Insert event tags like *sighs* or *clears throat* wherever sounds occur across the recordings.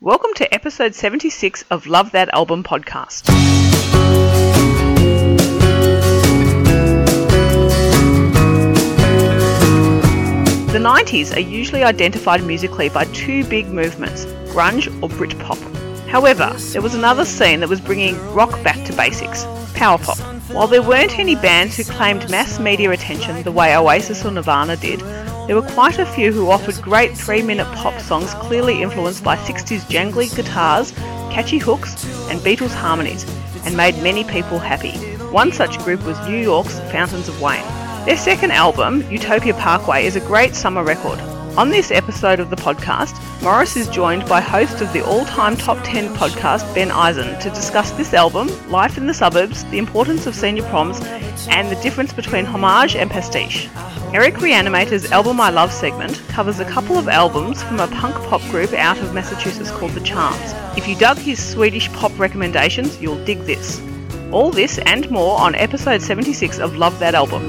Welcome to episode 76 of Love That Album podcast. The 90s are usually identified musically by two big movements grunge or Britpop. However, there was another scene that was bringing rock back to basics power pop. While there weren't any bands who claimed mass media attention the way Oasis or Nirvana did, there were quite a few who offered great three minute pop songs clearly influenced by 60s jangly guitars, catchy hooks, and Beatles harmonies, and made many people happy. One such group was New York's Fountains of Wayne. Their second album, Utopia Parkway, is a great summer record. On this episode of the podcast, Morris is joined by host of the all time top 10 podcast, Ben Eisen, to discuss this album, life in the suburbs, the importance of senior proms, and the difference between homage and pastiche. Eric Reanimator's Album I Love segment covers a couple of albums from a punk pop group out of Massachusetts called The Charms. If you dug his Swedish pop recommendations, you'll dig this. All this and more on episode 76 of Love That Album.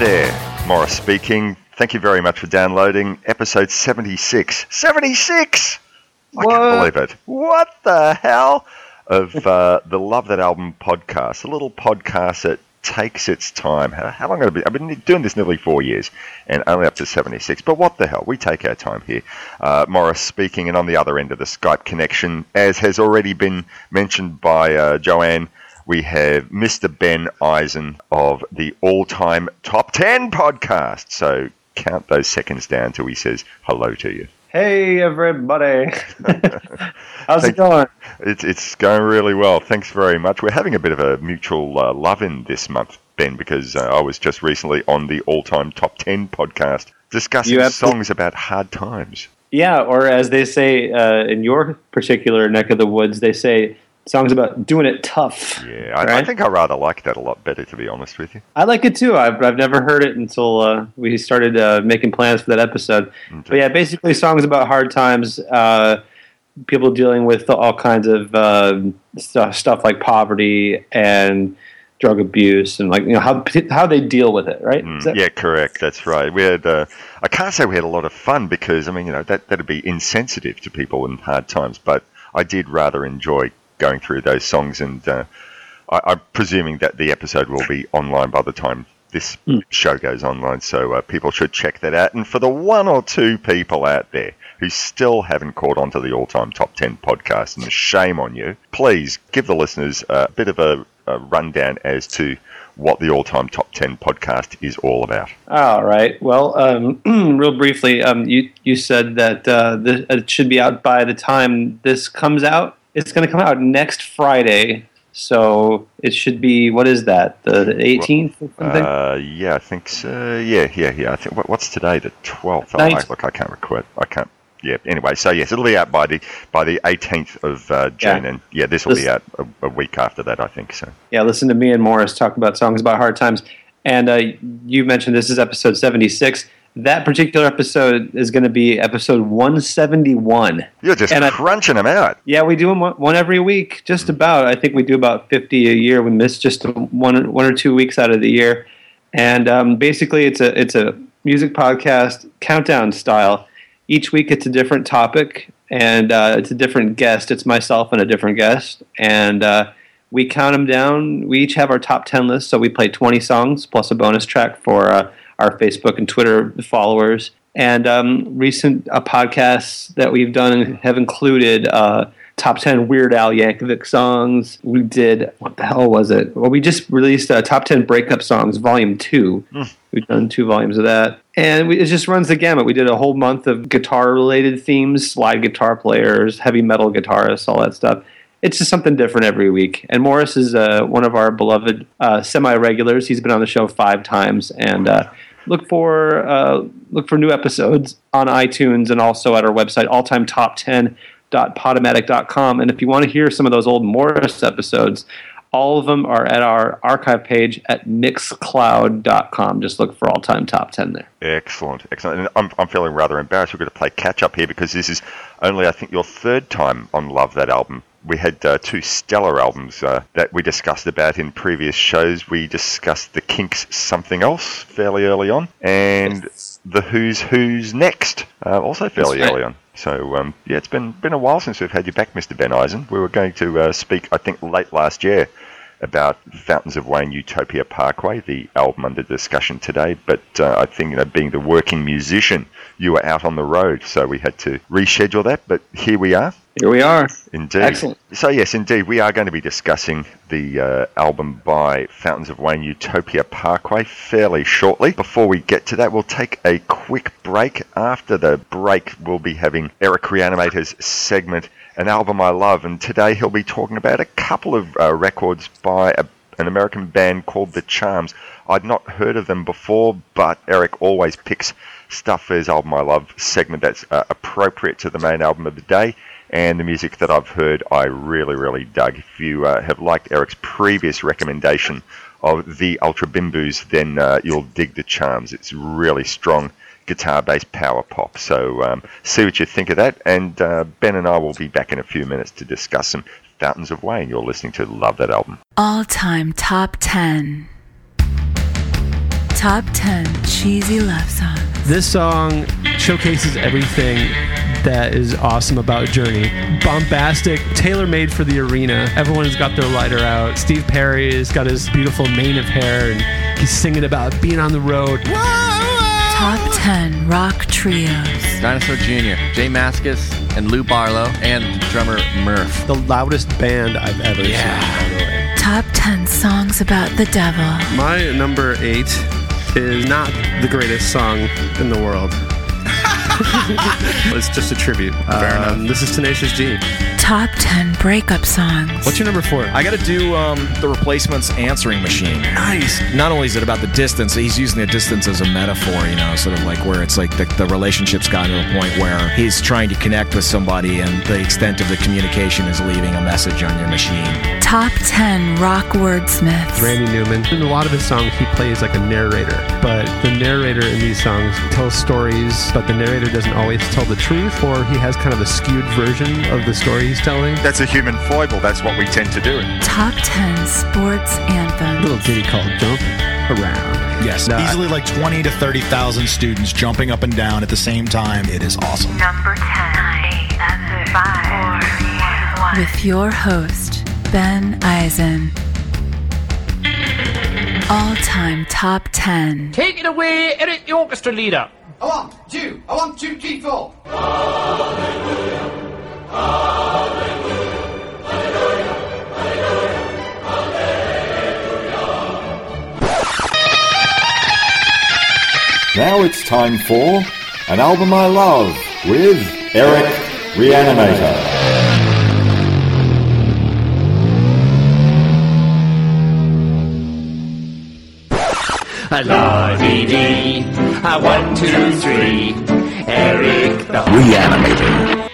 There, Morris speaking. Thank you very much for downloading episode 76. 76! I can't believe it. What the hell? Of *laughs* uh, the Love That Album podcast, a little podcast that takes its time. How, how long have I been? I've been doing this nearly four years and only up to 76. But what the hell? We take our time here. Uh, Morris speaking, and on the other end of the Skype connection, as has already been mentioned by uh, Joanne, we have Mr. Ben Eisen of the all time top 10 podcast. So count those seconds down till he says hello to you. Hey everybody, *laughs* how's Thank- it going? It's, it's going really well. Thanks very much. We're having a bit of a mutual uh, love in this month, Ben, because uh, I was just recently on the all time top 10 podcast discussing to- songs about hard times. Yeah, or as they say uh, in your particular neck of the woods, they say songs about doing it tough. Yeah, I, I think I rather like that a lot better, to be honest with you. I like it too. I've, I've never heard it until uh, we started uh, making plans for that episode. But yeah, basically songs about hard times, uh, people dealing with all kinds of uh, stuff, stuff like poverty and drug abuse, and like you know how how they deal with it, right? Is that- Mm, yeah, correct. That's right. We had. Uh, I can't say we had a lot of fun because I mean, you know, that that'd be insensitive to people in hard times. But I did rather enjoy going through those songs, and uh, I, I'm presuming that the episode will be online by the time this show goes online. So uh, people should check that out. And for the one or two people out there who still haven't caught on to the all-time top ten podcast, and shame on you, please give the listeners a bit of a, a rundown as to what the all-time top 10 podcast is all about. All right. Well, um, *clears throat* real briefly, um, you you said that uh, this, it should be out by the time this comes out. It's going to come out next Friday, so it should be what is that? The eighteenth or something? Uh, yeah, I think so. Yeah, yeah, yeah. I think what, what's today? The 12th. Oh, I, look, I can't record. I can't. Yeah. Anyway, so yes, it'll be out by the by the 18th of uh, June, Yeah. and yeah, this will be out a, a week after that, I think. So yeah, listen to me and Morris talk about songs about hard times. And uh, you mentioned this is episode seventy six. That particular episode is going to be episode one seventy one. you're just And I- crunching them out. Yeah, we do them one, every week, just about. I think we do about fifty a year. We miss just one one or two weeks out of the year, and um, basically, it's a it's a music podcast countdown style. Each week, it's a different topic, and uh, it's a different guest. It's myself and a different guest, and uh, we count them down. We each have our top ten list, so we play twenty songs plus a bonus track for uh, our Facebook and Twitter followers. And um, recent uh, podcasts that we've done have included uh, top 10 Weird Al Yankovic songs. We did, what the hell was it? Well, we just released uh, top 10 breakup songs, volume two. We've done two volumes of that. And we, it just runs the gamut. We did a whole month of guitar related themes, slide guitar players, heavy metal guitarists, all that stuff. It's just something different every week. And Morris is uh, one of our beloved uh, semi regulars. He's been on the show five times. And uh, look for uh, look for new episodes on iTunes and also at our website, alltimetop10.podomatic.com. And if you want to hear some of those old Morris episodes, all of them are at our archive page at mixcloud.com. Just look for all time top 10 there. Excellent, excellent. And I'm, I'm feeling rather embarrassed. We're going to play catch up here because this is only, I think, your third time on Love That album. We had uh, two stellar albums uh, that we discussed about in previous shows. We discussed the Kinks' Something Else fairly early on, and the Who's Who's Next uh, also fairly That's right. early on. So um, yeah, it's been been a while since we've had you back, Mr. Ben Eisen. We were going to uh, speak, I think, late last year about Fountains of Wayne Utopia Parkway, the album under discussion today. But uh, I think, you know, being the working musician, you were out on the road, so we had to reschedule that. But here we are. Here we are. Indeed. Excellent. So yes, indeed, we are going to be discussing the uh, album by Fountains of Wayne, Utopia Parkway, fairly shortly. Before we get to that, we'll take a quick break. After the break, we'll be having Eric Reanimator's segment, an album I love, and today he'll be talking about a couple of uh, records by a, an American band called The Charms. I'd not heard of them before, but Eric always picks stuff for his album I love segment that's uh, appropriate to the main album of the day and the music that I've heard, I really, really dug. If you uh, have liked Eric's previous recommendation of the Ultra Bimbus, then uh, you'll dig the charms. It's really strong guitar-based power pop. So um, see what you think of that. And uh, Ben and I will be back in a few minutes to discuss some Fountains of Wayne. You're listening to Love That Album. All time top 10. Top 10 cheesy love songs. This song showcases everything that is awesome about Journey. Bombastic, tailor made for the arena. Everyone's got their lighter out. Steve Perry has got his beautiful mane of hair and he's singing about being on the road. Top 10 rock trios. Dinosaur Jr., Jay Mascis, and Lou Barlow, and drummer Murph. The loudest band I've ever seen, by the way. Top 10 songs about the devil. My number eight is not the greatest song in the world. It's just a tribute. Um, this is Tenacious D. Top 10 breakup songs. What's your number four? I got to do um, the replacements answering machine. Nice. Not only is it about the distance, he's using the distance as a metaphor, you know, sort of like where it's like the, the relationship's gotten to a point where he's trying to connect with somebody and the extent of the communication is leaving a message on your machine. Top 10 rock wordsmiths. Randy Newman. In a lot of his songs, he plays like a narrator, but the narrator in these songs tells stories, but the narrator doesn't always tell the truth, or he has kind of a skewed version of the story he's telling. That's a human foible. That's what we tend to do. Top 10 sports anthems. little ditty called Jump Around. Yes. No, I- Easily like 20 to 30,000 students jumping up and down at the same time. It is awesome. Number 10. Seven, five, four, one. With your host, Ben Eisen. All time top 10. Take it away, Eric, the orchestra leader. I want two. I want two, three, four. Now it's time for An Album I Love with Eric Reanimator. La-dee-dee, a one, two, three. Eric the Reanimator.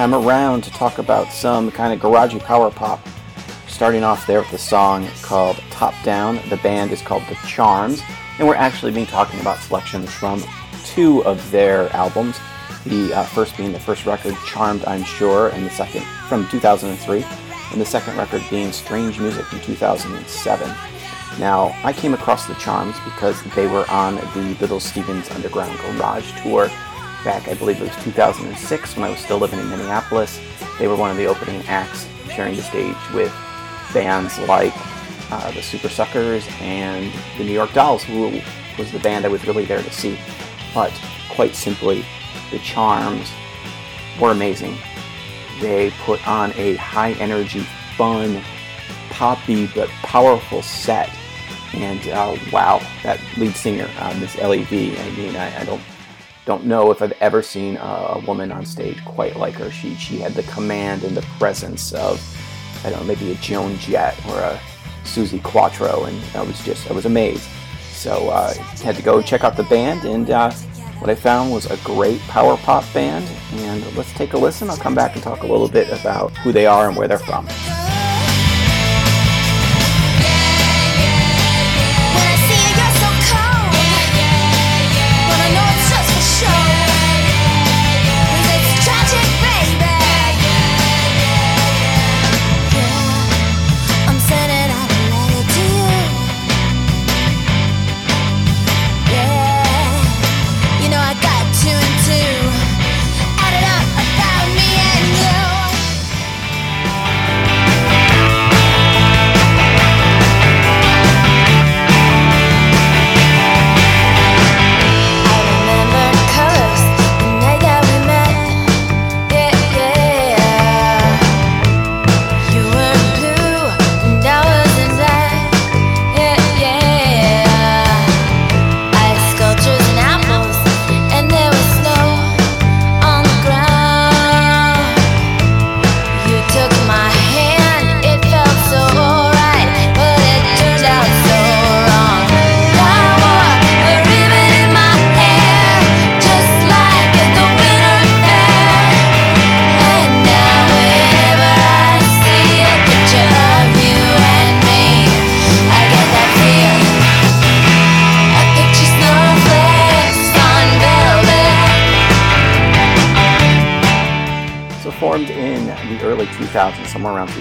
Time around to talk about some kind of garagey power pop. Starting off there with a song called Top Down. The band is called The Charms, and we're actually being talking about selections from two of their albums. The uh, first being the first record, Charmed I'm Sure, and the second from 2003, and the second record being Strange Music from 2007. Now, I came across the Charms because they were on the Little Stevens Underground Garage Tour back, I believe it was 2006 when I was still living in Minneapolis. They were one of the opening acts sharing the stage with bands like uh, the Supersuckers and the New York Dolls, who was the band I was really there to see. But quite simply, the Charms were amazing. They put on a high energy, fun, poppy but powerful set. And uh, wow, that lead singer, uh, Miss Ellie. I mean, I, I don't don't know if I've ever seen a, woman on stage quite like her. She she had the command and the presence of I don't know maybe a Joan Jett or a Suzi Quatro, and I was just I was amazed. So uh, had to go check out the band, and uh, what I found was a great power pop band. And let's take a listen. I'll come back and talk a little bit about who they are and where they're from.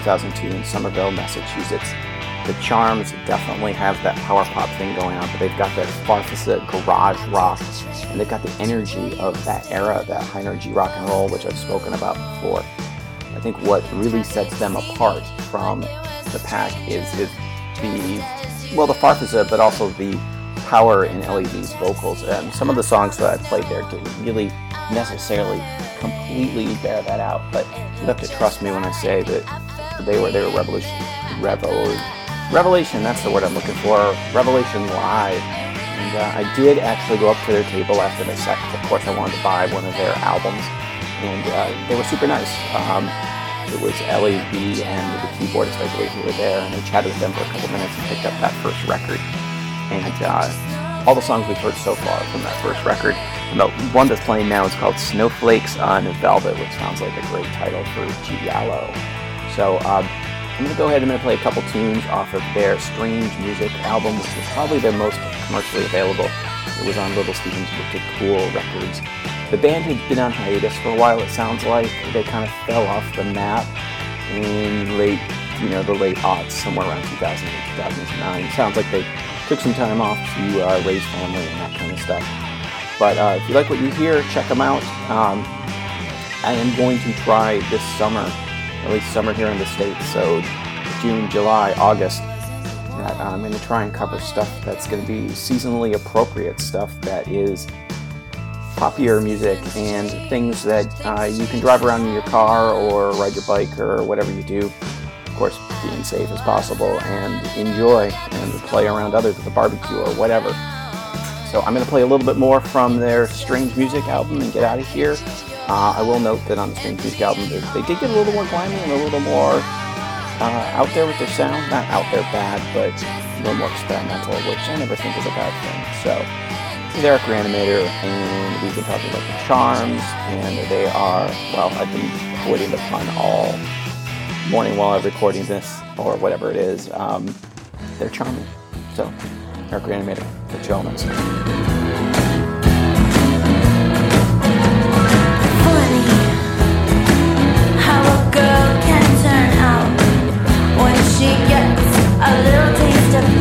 2002 in Somerville, Massachusetts. The Charms definitely have that power pop thing going on, but they've got that Farfisa garage rock, and they've got the energy of that era, that high energy rock and roll, which I've spoken about before. I think what really sets them apart from the pack is, is the, well, the Farfisa, but also the power in LEV's vocals. And some of the songs that I played there didn't really necessarily completely bear that out, but you have to trust me when I say that they were they were revolution, revel, revelation. That's the word I'm looking for. Revelation live. And uh, I did actually go up to their table after the set. Of course, I wanted to buy one of their albums, and uh, they were super nice. Um, it was Ellie Vee and the keyboardist, I believe, who were there, and I chatted with them for a couple minutes and picked up that first record. And uh, all the songs we've heard so far from that first record. And the one that's playing now is called Snowflakes on Velvet, which sounds like a great title for Giallo. So um, I'm going to go ahead and I'm going to play a couple tunes off of their Strange Music album, which is probably their most commercially available. It was on Little Stevens Wicked Cool Records. The band had been on hiatus for a while, it sounds like. They kind of fell off the map in late, you know, the late aughts, somewhere around 2008, 2009. Sounds like they took some time off to uh, raise family and that kind of stuff. But uh, if you like what you hear, check them out. Um, I am going to try this summer, at least summer here in the States, so June, July, August, that I'm going to try and cover stuff that's going to be seasonally appropriate stuff that is poppier music and things that uh, you can drive around in your car or ride your bike or whatever you do Of course, being safe as possible and enjoy and play around others at the barbecue or whatever. So I'm going to play a little bit more from their Strange Music album and get out of here. Uh, I will note that on the Strange Music album, they, they did get a little more grimy and a little more uh, out there with their sound. Not out there bad, but a little more experimental, which I never think is a bad thing. So This is Eric Reanimator, and we've been talking about the charms, and they are, well, I've been avoiding the pun all morning while I'm recording this, or whatever it is. Um, they're charming. So, Eric Reanimator, the Chomans. A little taste of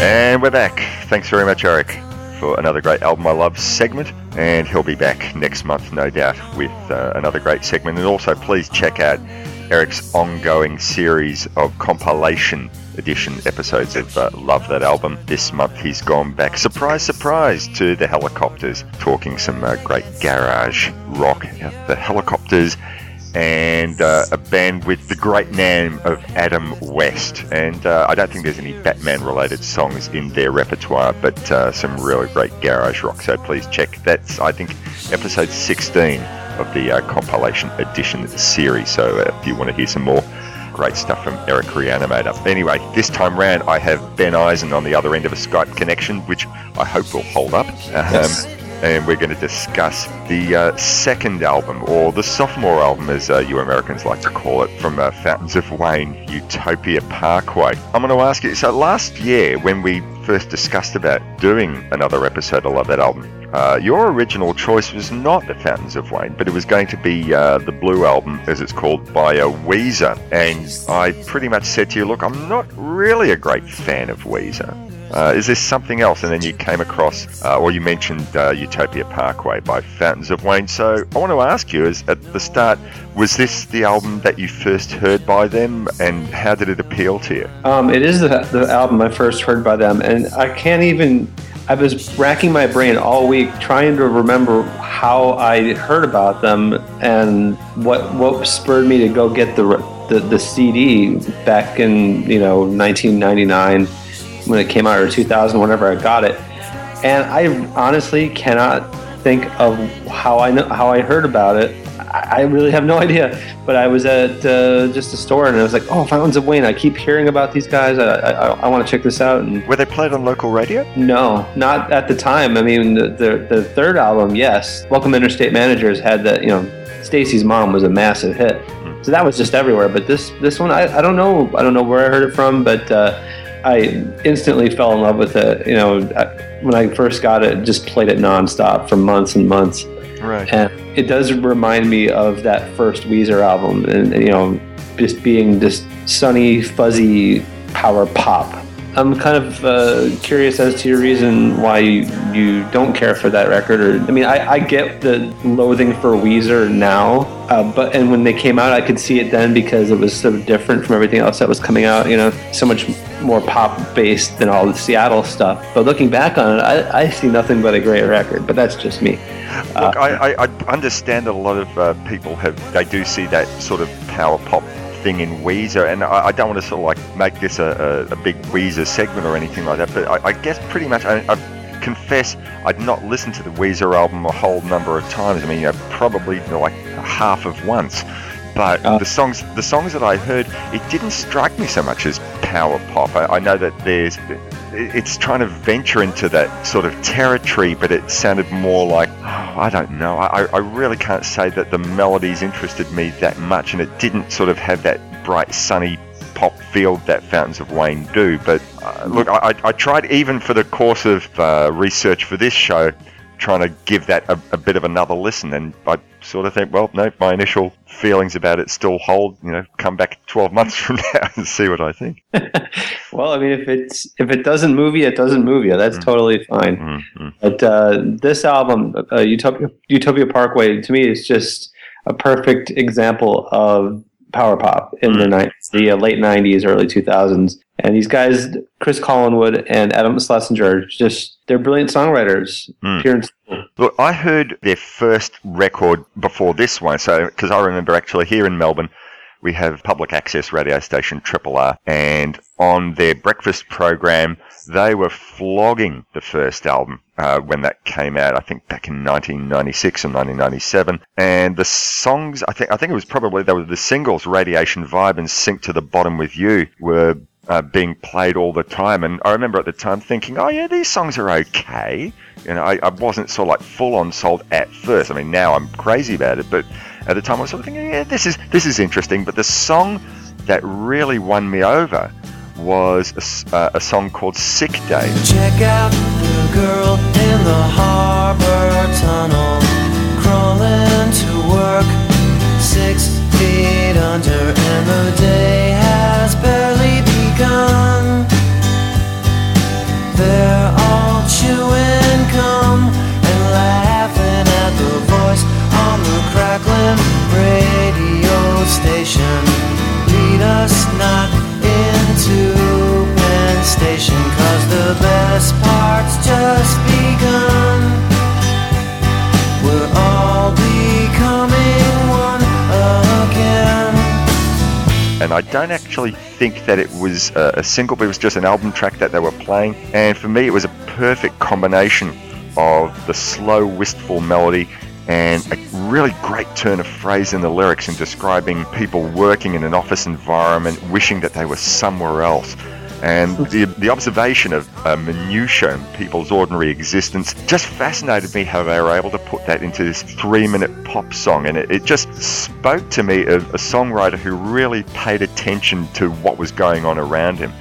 And we're back. Thanks very much, Eric, for another great album I love segment. And he'll be back next month, no doubt, with uh, another great segment. And also, please check out Eric's ongoing series of compilation edition episodes of uh, Love That Album. This month he's gone back, surprise, surprise, to the helicopters, talking some uh, great garage rock. The helicopters and uh, a band with the great name of Adam West. And uh, I don't think there's any Batman related songs in their repertoire, but uh, some really great garage rock. So please check. That's, I think, episode 16 of the uh, compilation edition series. So uh, if you want to hear some more great stuff from Eric Reanimator. Anyway, this time round, I have Ben Eisen on the other end of a Skype connection, which I hope will hold up. Um, Yes. And we're going to discuss the uh, second album, or the sophomore album, as uh, you Americans like to call it, from uh, Fountains of Wayne, Utopia Parkway. I'm going to ask you. So last year, when we first discussed about doing another episode, I love that album. Uh, your original choice was not the Fountains of Wayne, but it was going to be uh, the Blue Album, as it's called, by uh, Weezer. And I pretty much said to you, look, I'm not really a great fan of Weezer. Uh, is there something else? And then you came across, uh, or you mentioned uh, Utopia Parkway by Fountains of Wayne. So I want to ask you, is at the start, was this the album that you first heard by them, and how did it appeal to you? Um, it is the, the album I first heard by them, and I can't even. I was racking my brain all week trying to remember how I heard about them and what what spurred me to go get the the, the CD back in you know 1999 when it came out or 2000 whenever I got it, and I honestly cannot think of how I know how I heard about it. I I really have no *laughs* idea. But I was at uh, just a store and I was like, "Oh, Fountains of Wayne! I keep hearing about these guys. I, I, I want to check this out." And Were they played on local radio? no, not at the time. I mean, the, the the third album, yes, Welcome Interstate Managers had that. You know, Stacy's mom was a massive hit, so that was just everywhere. But this this one, I, I don't know. I don't know where I heard it from, but uh, I instantly fell in love with it. You know, I, when I first got it, just played it nonstop for months and months. Right. And it does remind me of that first Weezer album, and, and, you know, just being just sunny, fuzzy power pop. I'm kind of uh, curious as to your reason why you, you don't care for that record. Or I mean, I, I get the loathing for Weezer now, uh, but and when they came out, I could see it then because it was so different from everything else that was coming out. You know, so much more pop based than all the Seattle stuff. But looking back on it, I, I see nothing but a great record. But that's just me. Uh, Look, I, I, I understand that a lot of uh, people have they do see that sort of power pop thing in Weezer, and I, I don't want to sort of like make this a, a, a big Weezer segment or anything like that. But I, I guess pretty much I, I confess I'd not listened to the Weezer album a whole number of times. I mean, you know, probably like half of once. But the songs, the songs that I heard, it didn't strike me so much as power pop. I, I know that there's, it's trying to venture into that sort of territory, but it sounded more like, oh, *sighs* I don't know. I, I really can't say that the melodies interested me that much, and it didn't sort of have that bright, sunny pop feel that Fountains of Wayne do. But uh, look, I, I tried even for the course of uh, research for this show, trying to give that a, a bit of another listen, and I sort of think, well, no, my initial feelings about it still hold. You know, come back 12 months *laughs* from now and see what I think. *laughs* Well, I mean, if it's if it doesn't move you, it doesn't move you. That's totally fine. But uh, this album, uh, Utopia Utopia Parkway, to me is just a perfect example of power pop in the nineties, the uh, late nineties, early two thousands. And these guys, Chris Collingwood and Adam Schlesinger, are just they're brilliant songwriters. Pure and simple. Look, I heard their first record before this one, so because I remember actually here in Melbourne, we have public access radio station Triple R, and on their breakfast program, they were flogging the first album uh, when that came out. I think back in 1996 and 1997, and the songs, I think, I think it was probably they were the singles, "Radiation Vibe" and "Sink to the Bottom with You," were uh, being played all the time. And I remember at the time thinking, oh yeah, these songs are okay. You know, I, I wasn't sort of like full on sold at first. I mean, now I'm crazy about it, but at the time I was sort of thinking, yeah, this is this is interesting. But the song that really won me over was a, uh, a song called "Sick Day." Check out the girl in the harbor tunnel, crawling to work, six feet under, and the day They're all chewing gum and laughing at the voice on the crackling radio station. Lead us not into Penn Station, cause the best part's just and I don't actually think that it was a, single, but it was just an album track that they were playing. And for me, it was a perfect combination of the slow, wistful melody and a really great turn of phrase in the lyrics in describing people working in an office environment, wishing that they were somewhere else. And the, the observation of uh, minutiae in people's ordinary existence just fascinated me how they were able to put that into this three minute pop song. And it, it just spoke to me of a songwriter who really paid attention to what was going on around him.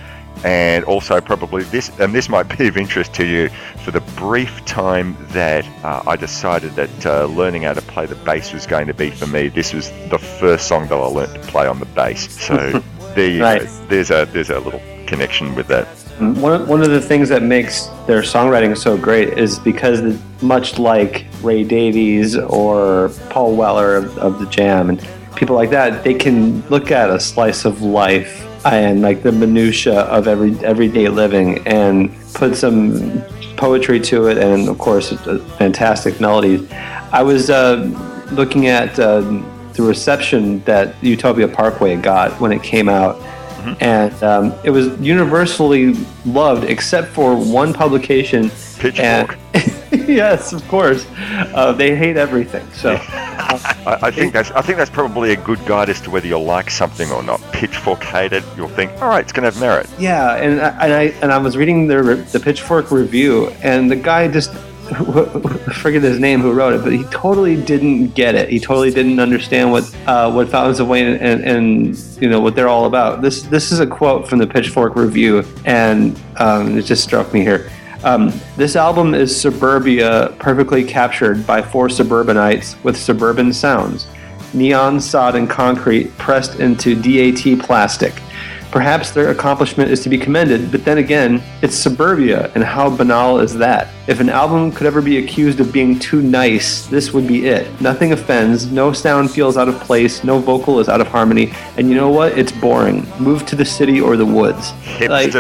And also, probably this, and this might be of interest to you, for the brief time that uh, I decided that uh, learning how to play the bass was going to be for me, this was the first song that I learned to play on the bass. So *laughs* there you go. There's a there's a little connection with that. One of, one of the things that makes their songwriting so great is because, much like Ray Davies or Paul Weller of, of the Jam and people like that, they can look at a slice of life and like the minutia of every everyday living and put some poetry to it, and of course, fantastic melodies. I was uh, looking at uh, the reception that Utopia Parkway got when it came out and um, it was universally loved except for one publication. Pitchfork. *laughs* Yes, of course. Uh, they hate everything. So *laughs* I, I think that's I think that's probably a good guide as to whether you like something or not. Pitchfork hate it, you'll think, all right, it's going to have merit. yeah, and I, and I and I was reading the the Pitchfork review, and the guy just. *laughs* Forget his name who wrote it, but he totally didn't get it. He totally didn't understand what uh, what Fountains of Wayne and, and you know what they're all about. This this is a quote from the Pitchfork review, and um, it just struck me here. Um, this album is suburbia perfectly captured by four suburbanites with suburban sounds, neon sod and concrete pressed into DAT plastic. Perhaps their accomplishment is to be commended, but then again, it's suburbia, and how banal is that? If an album could ever be accused of being too nice, this would be it. Nothing offends, no sound feels out of place, no vocal is out of harmony, and you know what? It's boring. Move to the city or the woods. Like,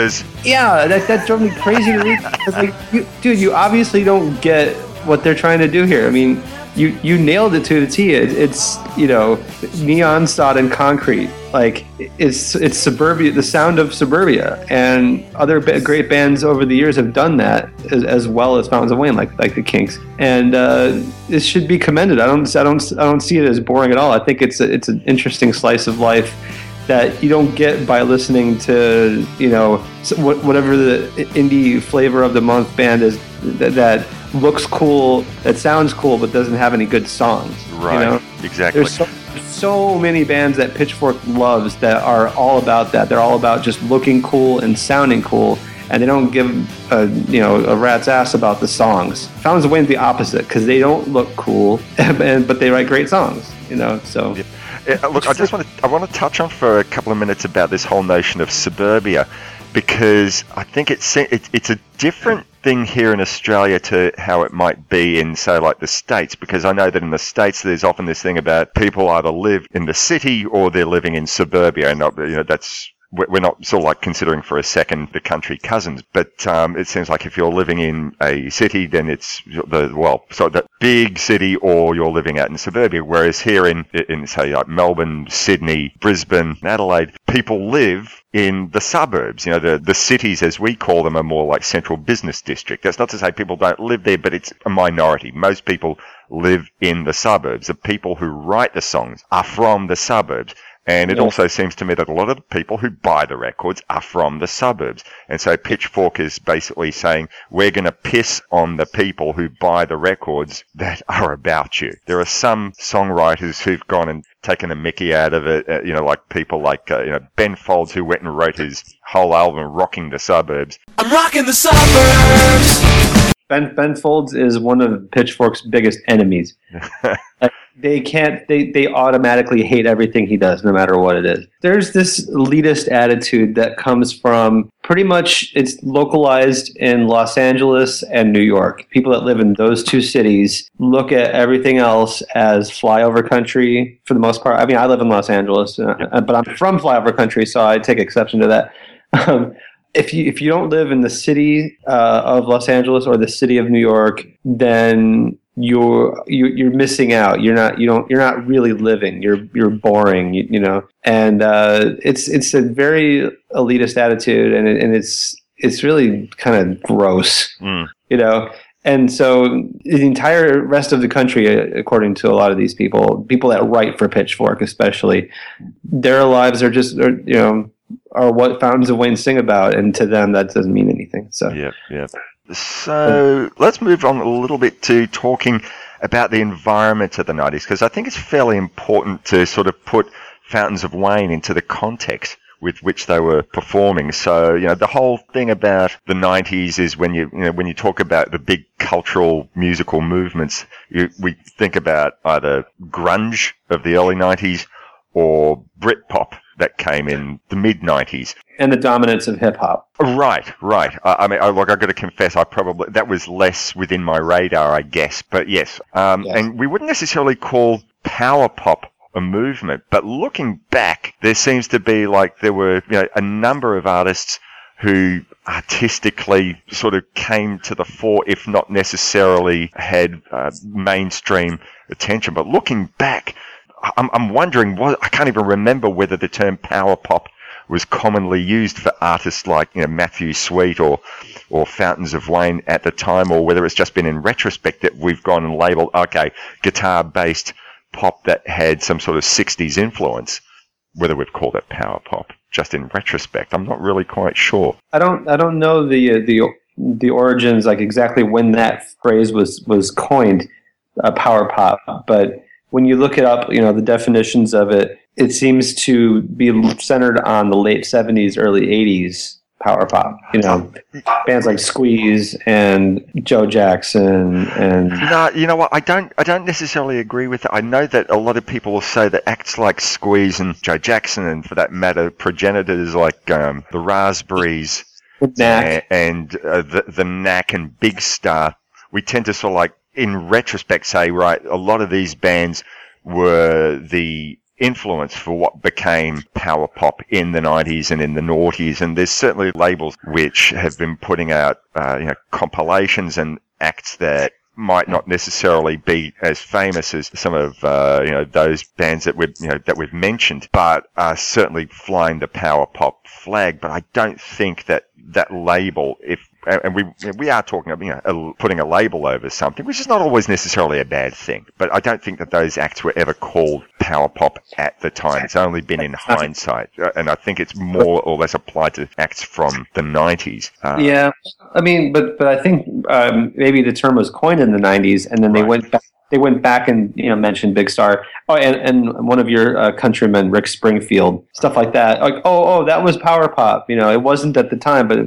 yeah, that, that drove me crazy to read. Like, you, dude, you obviously don't get what they're trying to do here. I mean, you you nailed it to the T. It, it's you know neon sod and concrete. Like it's it's suburbia, the sound of suburbia, and other great bands over the years have done that as, as well as Fountains of Wayne, like like the Kinks, and uh, it should be commended. I don't I don't I don't see it as boring at all. I think it's a, it's an interesting slice of life that you don't get by listening to you know whatever the indie flavor of the month band is that, that looks cool that sounds cool but doesn't have any good songs Right, you know? Exactly. there's so, so many bands that pitchfork loves that are all about that. They're all about just looking cool and sounding cool and they don't give a you know a rat's ass about the songs. Fountains of wayne's the opposite because they don't look cool *laughs* and, but they write great songs you know so. Uh, look, I just want to I want to touch on for a couple of minutes about this whole notion of suburbia, because I think it's it, it's a different thing here in Australia to how it might be in say like the states. Because I know that in the states there's often this thing about people either live in the city or they're living in suburbia, and you know that's we're not sort of like considering for a second the country cousins, but um, it seems like if you're living in a city, then it's the well, so the big city, or you're living out in suburbia. Whereas here in in say like Melbourne, Sydney, Brisbane, Adelaide, people live in the suburbs. You know, the the cities as we call them are more like central business district. That's not to say people don't live there, but it's a minority. Most people live in the suburbs. The people who write the songs are from the suburbs. And it Yeah. also seems to me that a lot of the people who buy the records are from the suburbs. And so Pitchfork is basically saying, we're going to piss on the people who buy the records that *laughs* are about you. There are some songwriters who've gone and taken a mickey out of it, uh, you know, like people like, uh, you know, Ben Folds who went and wrote his whole album, Rocking the Suburbs. I'm rocking the suburbs. Ben Ben Folds is one of Pitchfork's biggest enemies. Like, *laughs* they can't they they automatically hate everything he does no matter what it is. There's this elitist attitude that comes from pretty much it's localized in Los Angeles and New York. People that live in those two cities look at everything else as flyover country for the most part. I mean, I live in Los Angeles, uh, but I'm from flyover country, so I take exception to that. *laughs* Um, if you if you don't live in the city uh, of Los Angeles or the city of New York, then you're you, you're missing out. You're not you don't you're not really living. You're you're boring. You, you know, and uh, it's it's a very elitist attitude, and it, and it's it's really kind of gross. Mm. You know. And so the entire rest of the country, uh, according to a lot of these people, people that write for Pitchfork, especially, their lives are just, are, you know, are what Fountains of Wayne sing about, and to them that doesn't mean anything. So Yep, yep. So let's move on a little bit to talking about the environment of the 90s, because I think it's fairly important to sort of put Fountains of Wayne into the context with which they were performing. So, you know, the whole thing about the 90s is when you, you know, when you talk about the big cultural musical movements, you, we think about either grunge of the early 90s or Britpop that came in the mid 90s. And the dominance of hip hop. Right, right. I, I mean, I, like I've got to confess, I probably that was less within my radar, I guess. But yes, um, Yes. and we wouldn't necessarily call power pop a movement, but looking back, there seems to be like there were you know a number of artists who artistically sort of came to the fore, if not necessarily had uh, mainstream attention. But looking back, I'm, I'm wondering, what, I can't even remember whether the term power pop was commonly used for artists like you know, Matthew Sweet or or Fountains of Wayne at the time, or whether it's just been in retrospect that we've gone and labelled, okay, guitar based pop that had some sort of 60s influence, whether we've called it power pop. Just in retrospect, I'm not really quite sure. I don't I don't know the uh, the the origins like exactly when that phrase was was coined, uh, power pop. But when you look it up, you know the definitions of it. It seems to be centered on the late '70s, early '80s power pop. You know, bands like Squeeze and Joe Jackson and No, you know what? I don't. I don't necessarily agree with it. I know that a lot of people will say that acts like Squeeze and Joe Jackson, and for that matter, progenitors like um, the Raspberries Knack. a- and uh, the the Knack and Big Star, we tend to sort of like, in retrospect, say right, a lot of these bands were the influence for what became power pop in the 90s and in the noughties and there's certainly labels which have been putting out uh, you know compilations and acts that might not necessarily be as famous as some of uh, you know those bands that we've you know that we've mentioned, but are certainly flying the power pop flag. But I don't think that that label, if and we we are talking about you know, putting a label over something, which is not always necessarily a bad thing. But I don't think that those acts were ever called power pop at the time. It's only been in hindsight, Uh, and I think it's more or less applied to acts from the 90s. Uh, Yeah, I mean, but but I think um, maybe the term was coined in the '90s, and then they went back. They went back and you know mentioned Big Star. Oh, and, and one of your uh, countrymen, Rick Springfield, stuff like that. Like, oh, oh, that was power pop. You know, it wasn't at the time, but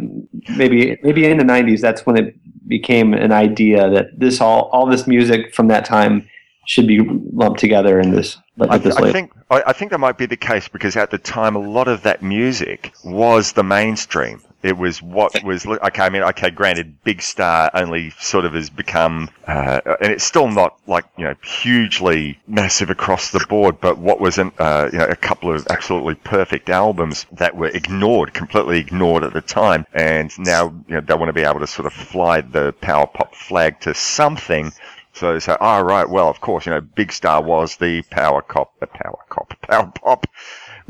maybe maybe in the '90s, that's when it became an idea that this all all this music from that time should be lumped together in this. I, this I think I, I think that might be the case because at the time a lot of that music was the mainstream. It was what was okay. I mean, okay, granted, Big Star only sort of has become, uh, and it's still not like you know hugely massive across the board. But what was an, uh, you know a couple of absolutely perfect albums that were ignored, completely ignored at the time, and now you know they want to be able to sort of fly the power pop flag to something. So they say, oh, right, well, of course, you know, Big Star was the power cop, the power cop, power pop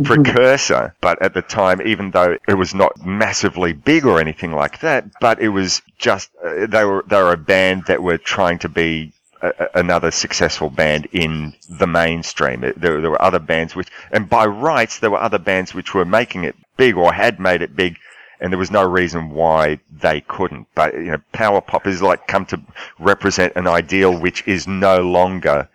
precursor. But at the time, even though it was not massively big or anything like that, but it was just, uh, they were, they were a band that were trying to be another successful band in the mainstream. There, there were other bands which, and by rights, there were other bands which were making it big or had made it big and there was no reason why they couldn't. But you know, power pop is like come to represent an ideal which is no longer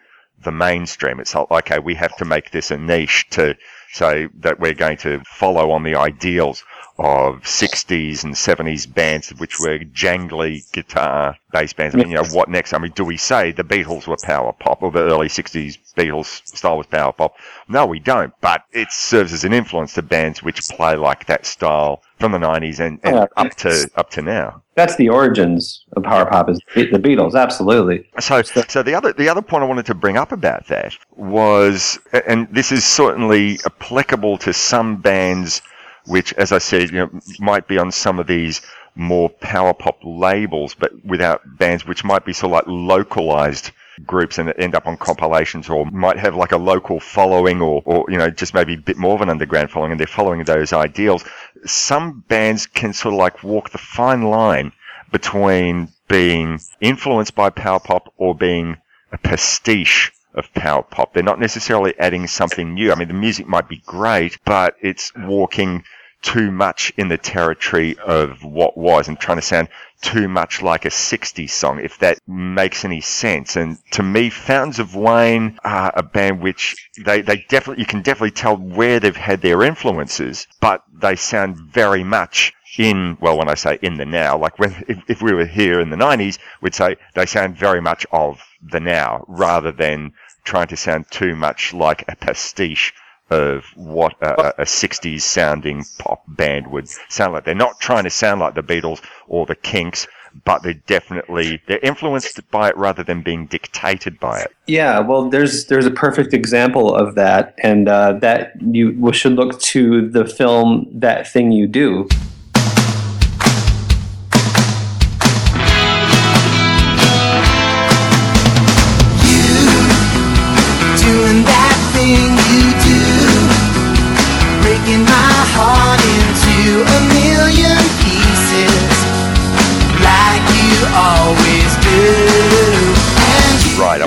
the mainstream. It's like, okay, we have to make this a niche to say that we're going to follow on the ideals of 60s and 70s bands which were jangly guitar bass bands. I mean, you know, what next? I mean, do we say the Beatles were power pop or the early 60s Beatles style was power pop? No, we don't, but it serves as an influence to bands which play like that style from the 90s and, and Yeah. up to up to now. That's the origins of power pop is the Beatles, absolutely. So, so the other the other point I wanted to bring up about that was, and this is certainly applicable to some bands, which, as I said, you know, might be on some of these more power pop labels, but without bands which might be sort of like localized groups and end up on compilations or might have like a local following or, or you know just maybe a bit more of an underground following and they're following those ideals. Some bands can sort of like walk the fine line between being influenced by power pop or being a pastiche of power pop. They're not necessarily adding something new. I mean, the music might be great, but it's walking too much in the territory of what was and trying to sound too much like a 60s song, if that makes any sense. And to me, Fountains of Wayne are a band which they, they definitely, you can definitely tell where they've had their influences, but they sound very much in, well, when I say in the now, like when, if, if we were here in the 90s, we'd say they sound very much of the now rather than trying to sound too much like a pastiche of what a, a 60s sounding pop band would sound like. They're not trying to sound like the Beatles or the Kinks, but they're definitely they're influenced by it rather than being dictated by it. Yeah, well, there's there's a perfect example of that, and uh, that you should look to the film That Thing You Do.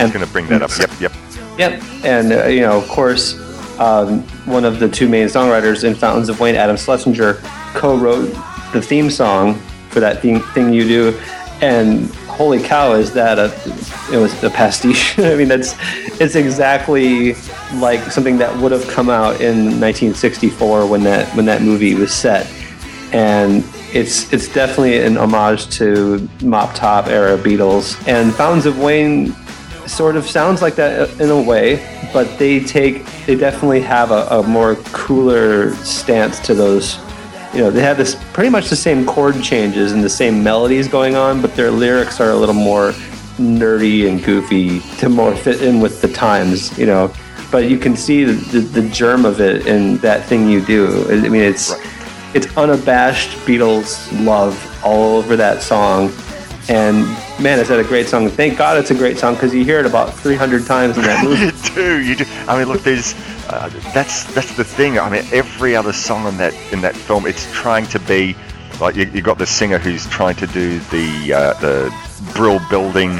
And going to bring that up. Yep, yep. Yep, and uh, you know, of course, um, one of the two main songwriters in Fountains of Wayne, Adam Schlesinger, co-wrote the theme song for that thing, thing you do, and holy cow, is that a it was a pastiche? *laughs* I mean, that's it's exactly like something that would have come out in 1964 when that when that movie was set, and it's it's definitely an homage to Mop Top era Beatles and Fountains of Wayne sort of sounds like that in a way, but they take they definitely have a, a more cooler stance to those. You know, they have this pretty much the same chord changes and the same melodies going on, but their lyrics are a little more nerdy and goofy to more fit in with the times. You know, but you can see the, the, the germ of it in that thing you do. I mean, it's it's unabashed Beatles love all over that song. And man, is that a great song? Thank God it's a great song because you hear it about 300 times in that *laughs* movie. you do. You do. I mean, look, there's uh, that's that's the thing. I mean, every other song in that in that film, it's trying to be like you, you got the singer who's trying to do the uh, the brill building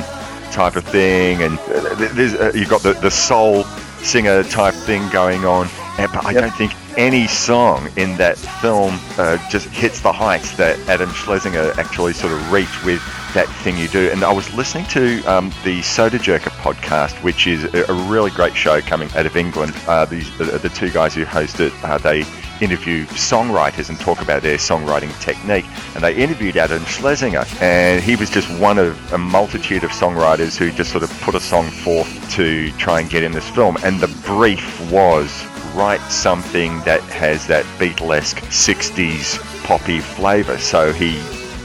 type of thing, and uh, there's uh, you got the the soul singer type thing going on. And, but I don't think any song in that film uh, just hits the heights that Adam Schlesinger actually sort of reached with that thing you do. And I was listening to um, the Sodajerker podcast, which is a, really great show coming out of England. Uh, these the, the two guys who host it, uh, they interview songwriters and talk about their songwriting technique. And they interviewed Adam Schlesinger, and he was just one of a multitude of songwriters who just sort of put a song forth to try and get in this film. And the brief was write something that has that Beatlesque 60s poppy flavour. So he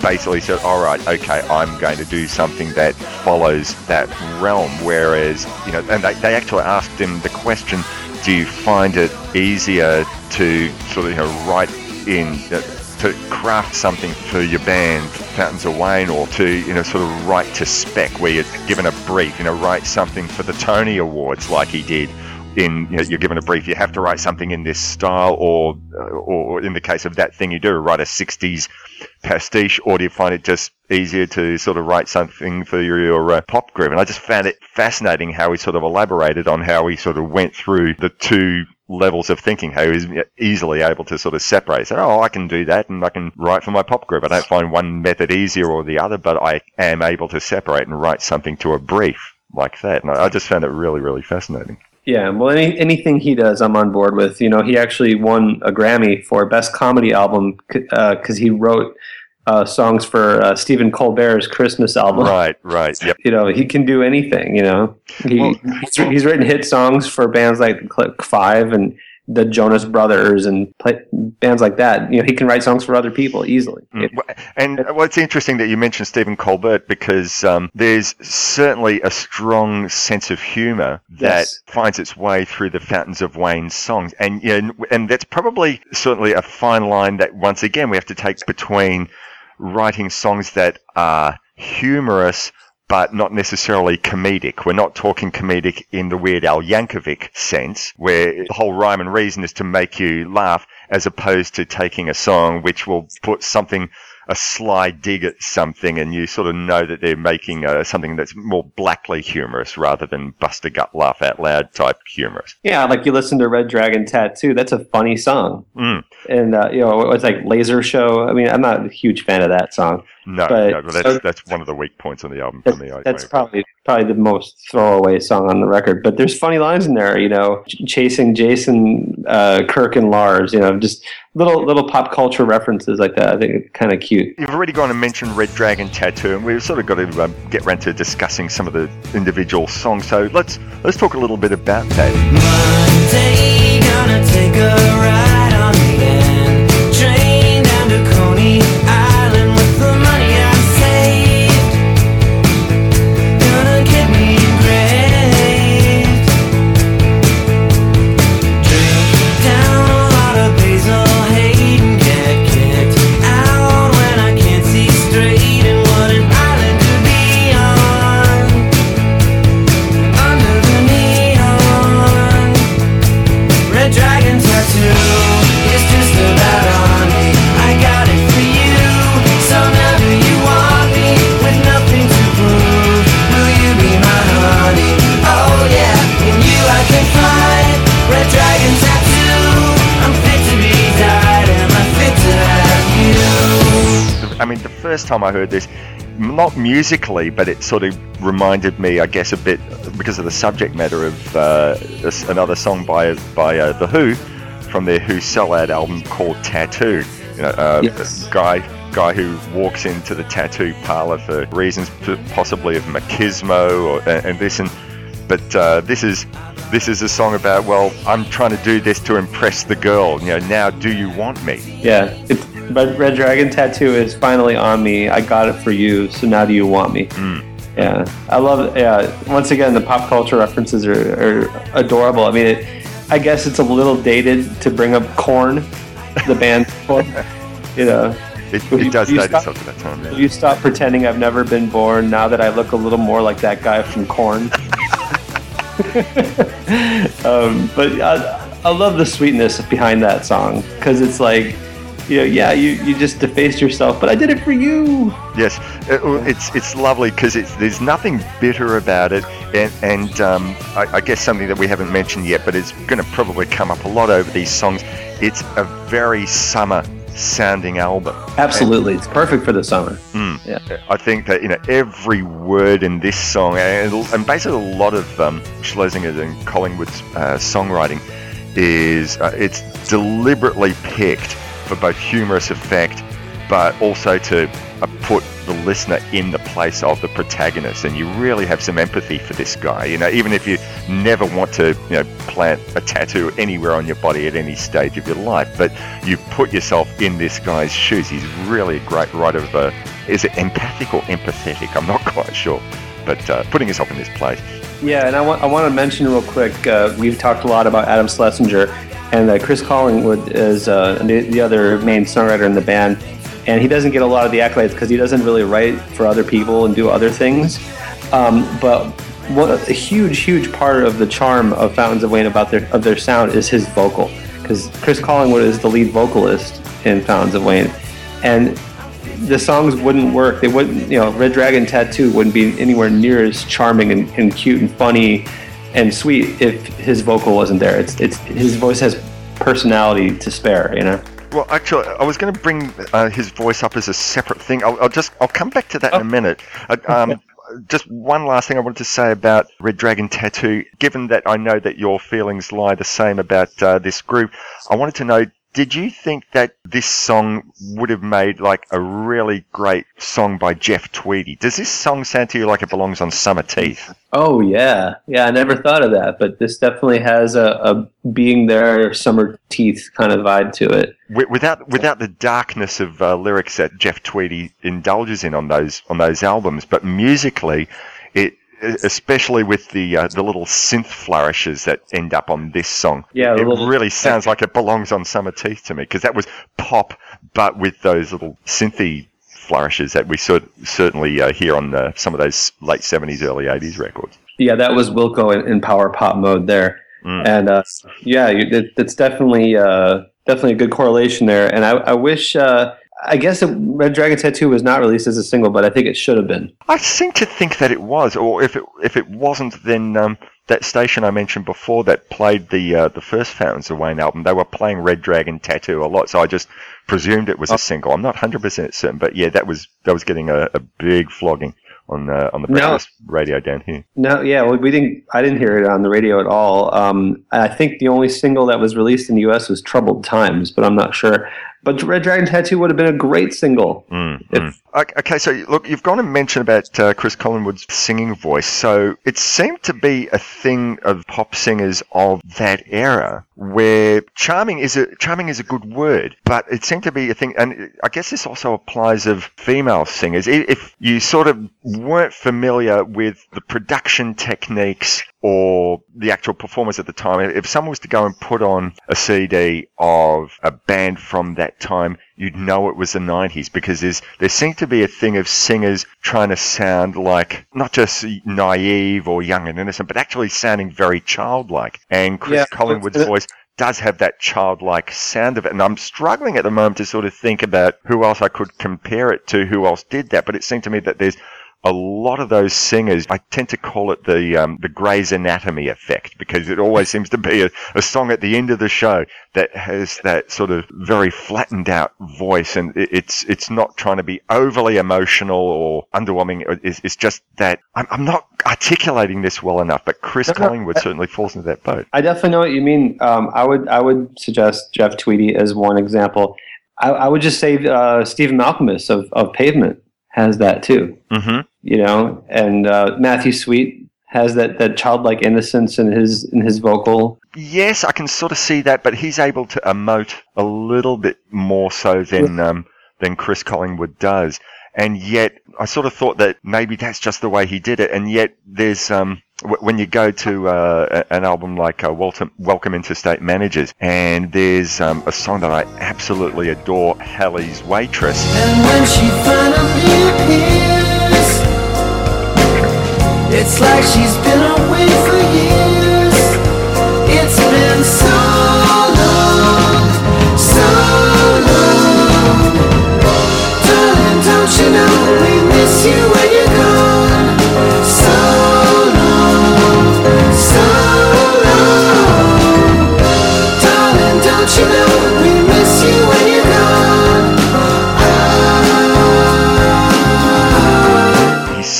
basically said, all right, okay, I'm going to do something that follows that realm. Whereas, you know, and they, they actually asked him the question, do you find it easier to sort of, you know, write in, uh, to craft something for your band, Fountains of Wayne, or to, you know, sort of write to spec where you're given a brief, you know, write something for the Tony Awards like he did in you know, you're given a brief you have to write something in this style or or in the case of that thing you do write a 60s pastiche or do you find it just easier to sort of write something for your, your uh, pop group and I just found it fascinating how he sort of elaborated on how he sort of went through the two levels of thinking how he's easily able to sort of separate. Say oh I can do that and I can write for my pop group I don't find one method easier or the other but I am able to separate and write something to a brief like that. And I just found it really really fascinating Yeah, well, any, anything he does, I'm on board with. You know, he actually won a Grammy for Best Comedy Album because he wrote uh, songs for uh, Stephen Colbert's Christmas album. Right, right. Yep. You know, he can do anything. You know, he, Well- he's, he's written hit songs for bands like Click Five and the Jonas Brothers and play, bands like that. You know, he can write songs for other people easily. Mm, And well, it's interesting that you mentioned Stephen Colbert because um, there's certainly a strong sense of humour that Yes. finds its way through the Fountains of Wayne songs, and you know, and that's probably certainly a fine line that once again we have to take between writing songs that are humorous. But not necessarily comedic. We're not talking comedic in the Weird Al Yankovic sense, where the whole rhyme and reason is to make you laugh, as opposed to taking a song which will put something a sly dig at something, and you sort of know that they're making uh, something that's more blackly humorous rather than bust a gut laugh out loud type humorous. Yeah, like you listen to Red Dragon Tattoo. That's a funny song. Mm. And uh, you know, it's like Laser Show. I mean, I'm not a huge fan of that song. No, But- no, but that's so- that's one of the weak points on the album for me. I That's think. probably probably the most throwaway song on the record. But there's funny lines in there. You know, ch- chasing Jason, uh, Kirk, and Lars. You know, just little little pop culture references like that. I think it's kind of cute. You've already gone and mentioned Red Dragon Tattoo, and we've sort of got to um, get around to discussing some of the individual songs. So let's let's talk a little bit about that. Monday time I heard this, not musically, but it sort of reminded me, I guess, a bit because of the subject matter of uh, another song by by uh, the Who from their Who Sellout album called Tattoo. You know, uh, Yes. a guy guy who walks into the tattoo parlor for reasons possibly of machismo or and, and this and but uh, this is this is a song about well I'm trying to do this to impress the girl you know now do you want me Yeah, it's Red, Red Dragon tattoo is finally on me. I got it for you, so now do you want me? Yeah, I love it. Yeah, once again, the pop culture references are, are adorable. I mean, it, I guess it's a little dated to bring up Korn, the band. *laughs* You know, it, it you- does you date stop- itself to that time yeah. You stop pretending I've never been born now that I look a little more like that guy from Korn? *laughs* *laughs* um, but I, I love the sweetness behind that song because it's like, you know, yeah, you, you just defaced yourself, but I did it for you. Yes, it- it's it's lovely because it's there's nothing bitter about it, and and um, I, I guess something that we haven't mentioned yet, but it's going to probably come up a lot over these songs. It's a very summer sounding album. Absolutely, it's perfect for the summer. Mm. Yeah. I think that you know every word in this song, and, and basically a lot of um, Schlesinger and Collingwood's uh, songwriting is uh, it's deliberately picked for both humorous effect, but also to uh, put the listener in the place of the protagonist, and you really have some empathy for this guy. You know, even if you never want to, you know, plant a tattoo anywhere on your body at any stage of your life, but you put yourself in this guy's shoes. He's really a great writer of uh, is it empathic or empathetic? I'm not *laughs* quite sure, but uh, putting yourself in this place. Yeah, and I want I want to mention real quick. Uh, we've talked a lot about Adam Schlesinger, and uh, Chris Collingwood is uh, the, the other main songwriter in the band, and he doesn't get a lot of the accolades because he doesn't really write for other people and do other things. Um, but one, a huge, huge part of the charm of Fountains of Wayne about their of their sound is his vocal, because Chris Collingwood is the lead vocalist in Fountains of Wayne, and the songs wouldn't work. They wouldn't, you know, Red Dragon Tattoo wouldn't be anywhere near as charming and, and cute and funny and sweet if his vocal wasn't there. It's it's his voice has personality to spare, you know. Well, actually, I was going to bring uh, his voice up as a separate thing. I'll, I'll just I'll come back to that in a minute. Uh, *laughs* um, just one last thing I wanted to say about Red Dragon Tattoo. Given that I know that your feelings lie the same about uh, this group, I wanted to know. Did you think that this song would have made like a really great song by Jeff Tweedy? Does this song sound to you like it belongs on Summerteeth? Oh yeah, yeah. I never thought of that, but this definitely has a, a being there, summer teeth kind of vibe to it. Without without the darkness of uh, lyrics that Jeff Tweedy indulges in on those on those albums, but musically, especially with the uh, the little synth flourishes that end up on this song, Yeah, it little- really sounds like it belongs on Summerteeth to me because that was pop, but with those little synthy flourishes that we cer- certainly uh, hear on uh, some of those late seventies, early eighties records. Yeah, that was Wilco in, in power pop mode there, and uh, yeah, it, it's definitely uh, definitely a good correlation there. And I, I wish, uh, I guess, it, Red Dragon Tattoo was not released as a single, but I think it should have been. I seem to think that it was, or if it if it wasn't, then um, that station I mentioned before that played the uh, the first Fountains of Wayne album, they were playing Red Dragon Tattoo a lot, so I just presumed it was a single. I'm not 100 percent certain, but yeah, that was that was getting a, a big flogging on uh, on the No. radio down here. No, yeah, well, we didn't. I didn't hear it on the radio at all. Um, I think the only single that was released in the U.S. was "Troubled Times," but I'm not sure. But Red Dragon Tattoo would have been a great single. Mm, mm. Okay, so look, you've gone and mentioned about uh, Chris Collingwood's singing voice. So it seemed to be a thing of pop singers of that era where charming is a charming is a good word, but it seemed to be a thing, and I guess this also applies of female singers. If you sort of weren't familiar with the production techniques or the actual performance at the time, if someone was to go and put on a CD of a band from that time, you'd know it was the 90s because there's, there seemed to be a thing of singers trying to sound like not just naive or young and innocent, but actually sounding very childlike. And Chris Yeah. Collingwood's voice does have that childlike sound of it. And I'm struggling at the moment to sort of think about who else I could compare it to, who else did that. But it seemed to me that there's a lot of those singers, I tend to call it the um, the Grey's Anatomy effect because it always seems to be a, a song at the end of the show that has that sort of very flattened out voice, and it, it's it's not trying to be overly emotional or underwhelming. It's, it's just that I'm, I'm not articulating this well enough, but Chris No, no, Collingwood certainly falls into that boat. I definitely know what you mean. Um, I would I would suggest Jeff Tweedy as one example. I, I would just say uh, Stephen Malkmus of, of Pavement has that too. Mm-hmm. You know, and uh, Matthew Sweet has that, that childlike innocence in his in his vocal. Yes, I can sort of see that, but he's able to emote a little bit more so than um, than Chris Collingwood does. And yet, I sort of thought that maybe that's just the way he did it. And yet, there's um, when you go to uh, an album like uh, Welcome, Welcome Interstate Managers, and there's um, a song that I absolutely adore, Halley's Waitress. And when she finally appears, it's like she's been away for years. It's been so long, so long. Darling, don't you know we miss you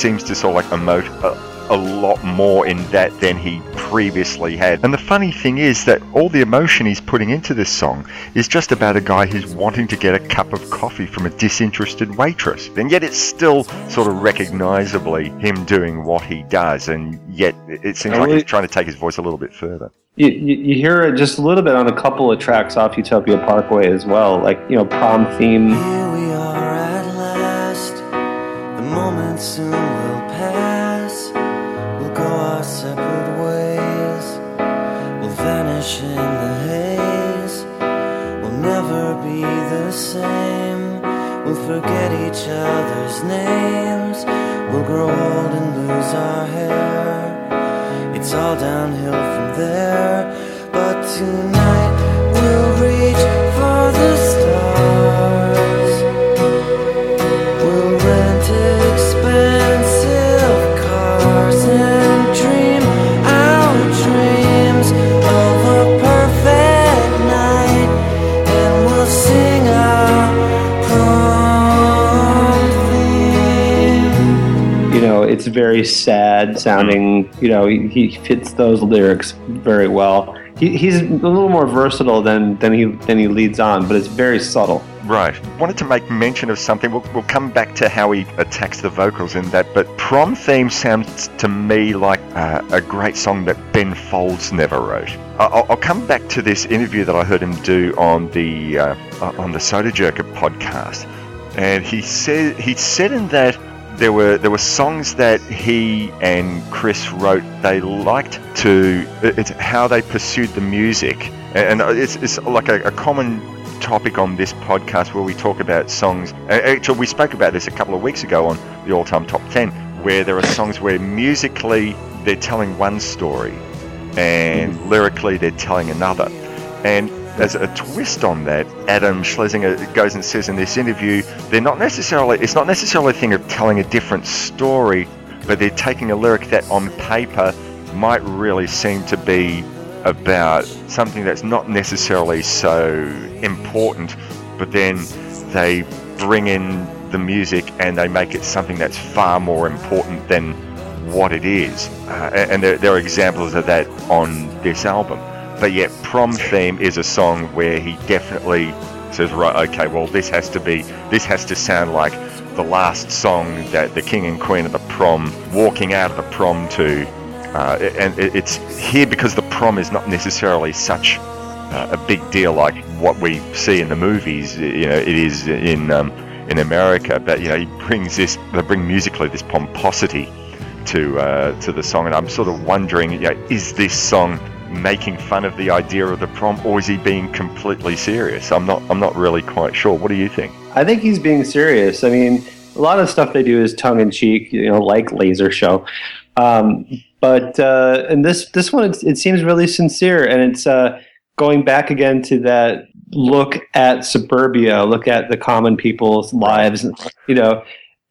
seems to sort of like emote a, uh, a lot more in that than he previously had. And the funny thing is that all the emotion he's putting into this song is just about a guy who's wanting to get a cup of coffee from a disinterested waitress. And yet it's still sort of recognizably him doing what he does, and yet it seems like he's trying to take his voice a little bit further. You, you, you hear it just a little bit on a couple of tracks off Utopia Parkway as well, like you know prom theme. Here we are at last. The moment soon forget each other's names. We'll grow old and lose our hair. It's all downhill from there. But tonight we'll reach for the stars. Very sad sounding. You know, he, he fits those lyrics very well. He, he's a little more versatile than than he than he leads on, but it's very subtle. Right. Wanted to make mention of something. We'll, we'll come back to how he attacks the vocals in that, but Prom Theme sounds to me like uh, a great song that Ben Folds never wrote. I- I'll, I'll come back to this interview that I heard him do on the uh, on the Sodajerker podcast, and he said he said in that there were there were songs that he and Chris wrote. They liked to it's how they pursued the music, and it's, it's like a, a common topic on this podcast where we talk about songs. Actually, we spoke about this a couple of weeks ago on the all-time top ten, where there are songs where musically they're telling one story, and lyrically they're telling another, and as a twist on that, Adam Schlesinger goes and says in this interview, they're not necessarily, it's not necessarily a thing of telling a different story, but they're taking a lyric that on paper might really seem to be about something that's not necessarily so important, but then they bring in the music and they make it something that's far more important than what it is. Uh, and there, there are examples of that on this album. But yet, Prom Theme is a song where he definitely says, right, okay, well, this has to be, this has to sound like the last song that the king and queen of the prom walking out of the prom to. Uh, and it's here because the prom is not necessarily such uh, a big deal like what we see in the movies. You know, it is in um, in America. But you know, he brings this, they bring musically this pomposity to uh, to the song, and I'm sort of wondering, you know, is this song making fun of the idea of the prom, or is he being completely serious? I'm not, I'm not really quite sure. What do you think? I think he's being serious. I mean, a lot of stuff they do is tongue in cheek, you know, like Laser Show. Um, but uh, and this this one, it, it seems really sincere, and it's uh, going back again to that look at suburbia, look at the common people's lives, you know.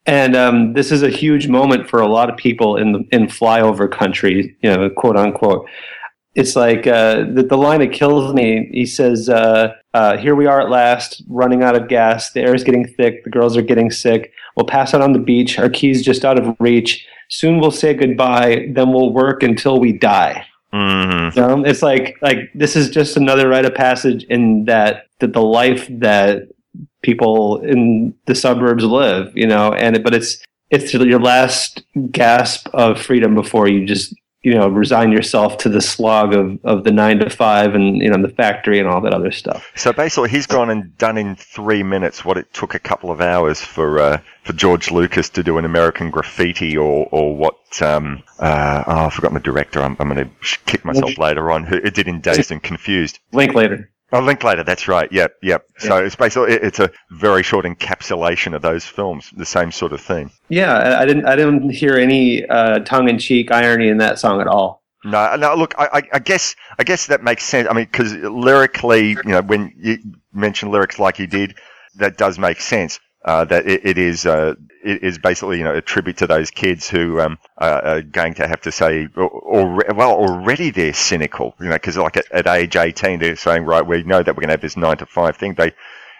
And um, this is a huge moment for a lot of people in the, in flyover country, you know, quote unquote. It's like uh, the, the line that kills me. He says, uh, uh, "Here we are at last, running out of gas. The air is getting thick. The girls are getting sick. We'll pass out on the beach. Our keys just out of reach. Soon we'll say goodbye. Then we'll work until we die." Mm-hmm. It's like like this is just another rite of passage in that that the life that people in the suburbs live, you know, and but it's it's your last gasp of freedom before you just you know resign yourself to the slog of, of the nine to five and you know the factory and all that other stuff. So basically, he's gone and done in three minutes what it took a couple of hours for uh, for George Lucas to do an American Graffiti or or what um, uh, oh I've forgotten the director. I'm, I'm going to kick myself later on. Who it did in Dazed and Confused. Linklater. Oh, Linklater. That's right. Yep, yep. So it's basically it's a very short encapsulation of those films. The same sort of thing. Yeah, I, didn't I didn't hear any uh, tongue in cheek irony in that song at all. No, no. Look, I, I- I guess, I guess that makes sense. I mean, because lyrically, you know, when you mention lyrics like you did, that does make sense. Uh, that it, it is, uh, it is basically, you know, a tribute to those kids who um, are, are going to have to say, or, or well, already they're cynical, you know, because like at, at age eighteen, they're saying, right, we know that we're going to have this nine to five thing. They,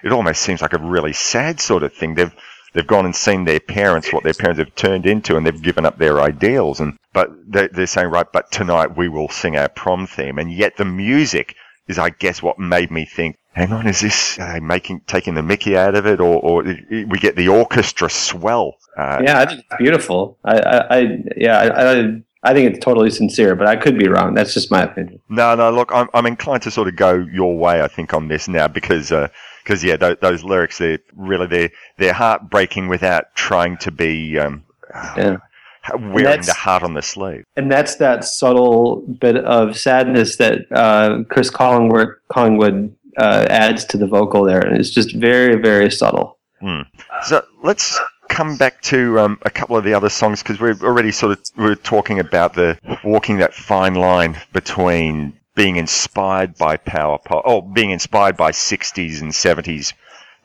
it almost seems like a really sad sort of thing. They've they've gone and seen their parents, what their parents have turned into, and they've given up their ideals. And but they're, they're saying, right, but tonight we will sing our prom theme, and yet the music is, I guess, what made me think. Hang on, is this uh, making taking the Mickey out of it, or, or we get the orchestra swell? Uh, yeah, I think it's beautiful. I, I, I yeah, I, I, I think it's totally sincere, but I could be wrong. That's just my opinion. No, no. Look, I'm, I'm inclined to sort of go your way. I think on this now because because yeah, those, those lyrics they're really they're they're heartbreaking without trying to be um, Yeah. Wearing the heart on the sleeve. And that's that subtle bit of sadness that uh, Chris Collingwood, Collingwood uh, adds to the vocal there, and it's just very, very subtle. Hmm. So let's come back to um, a couple of the other songs because we're already sort of we're talking about the walking that fine line between being inspired by power pop, or being inspired by 60s and 70s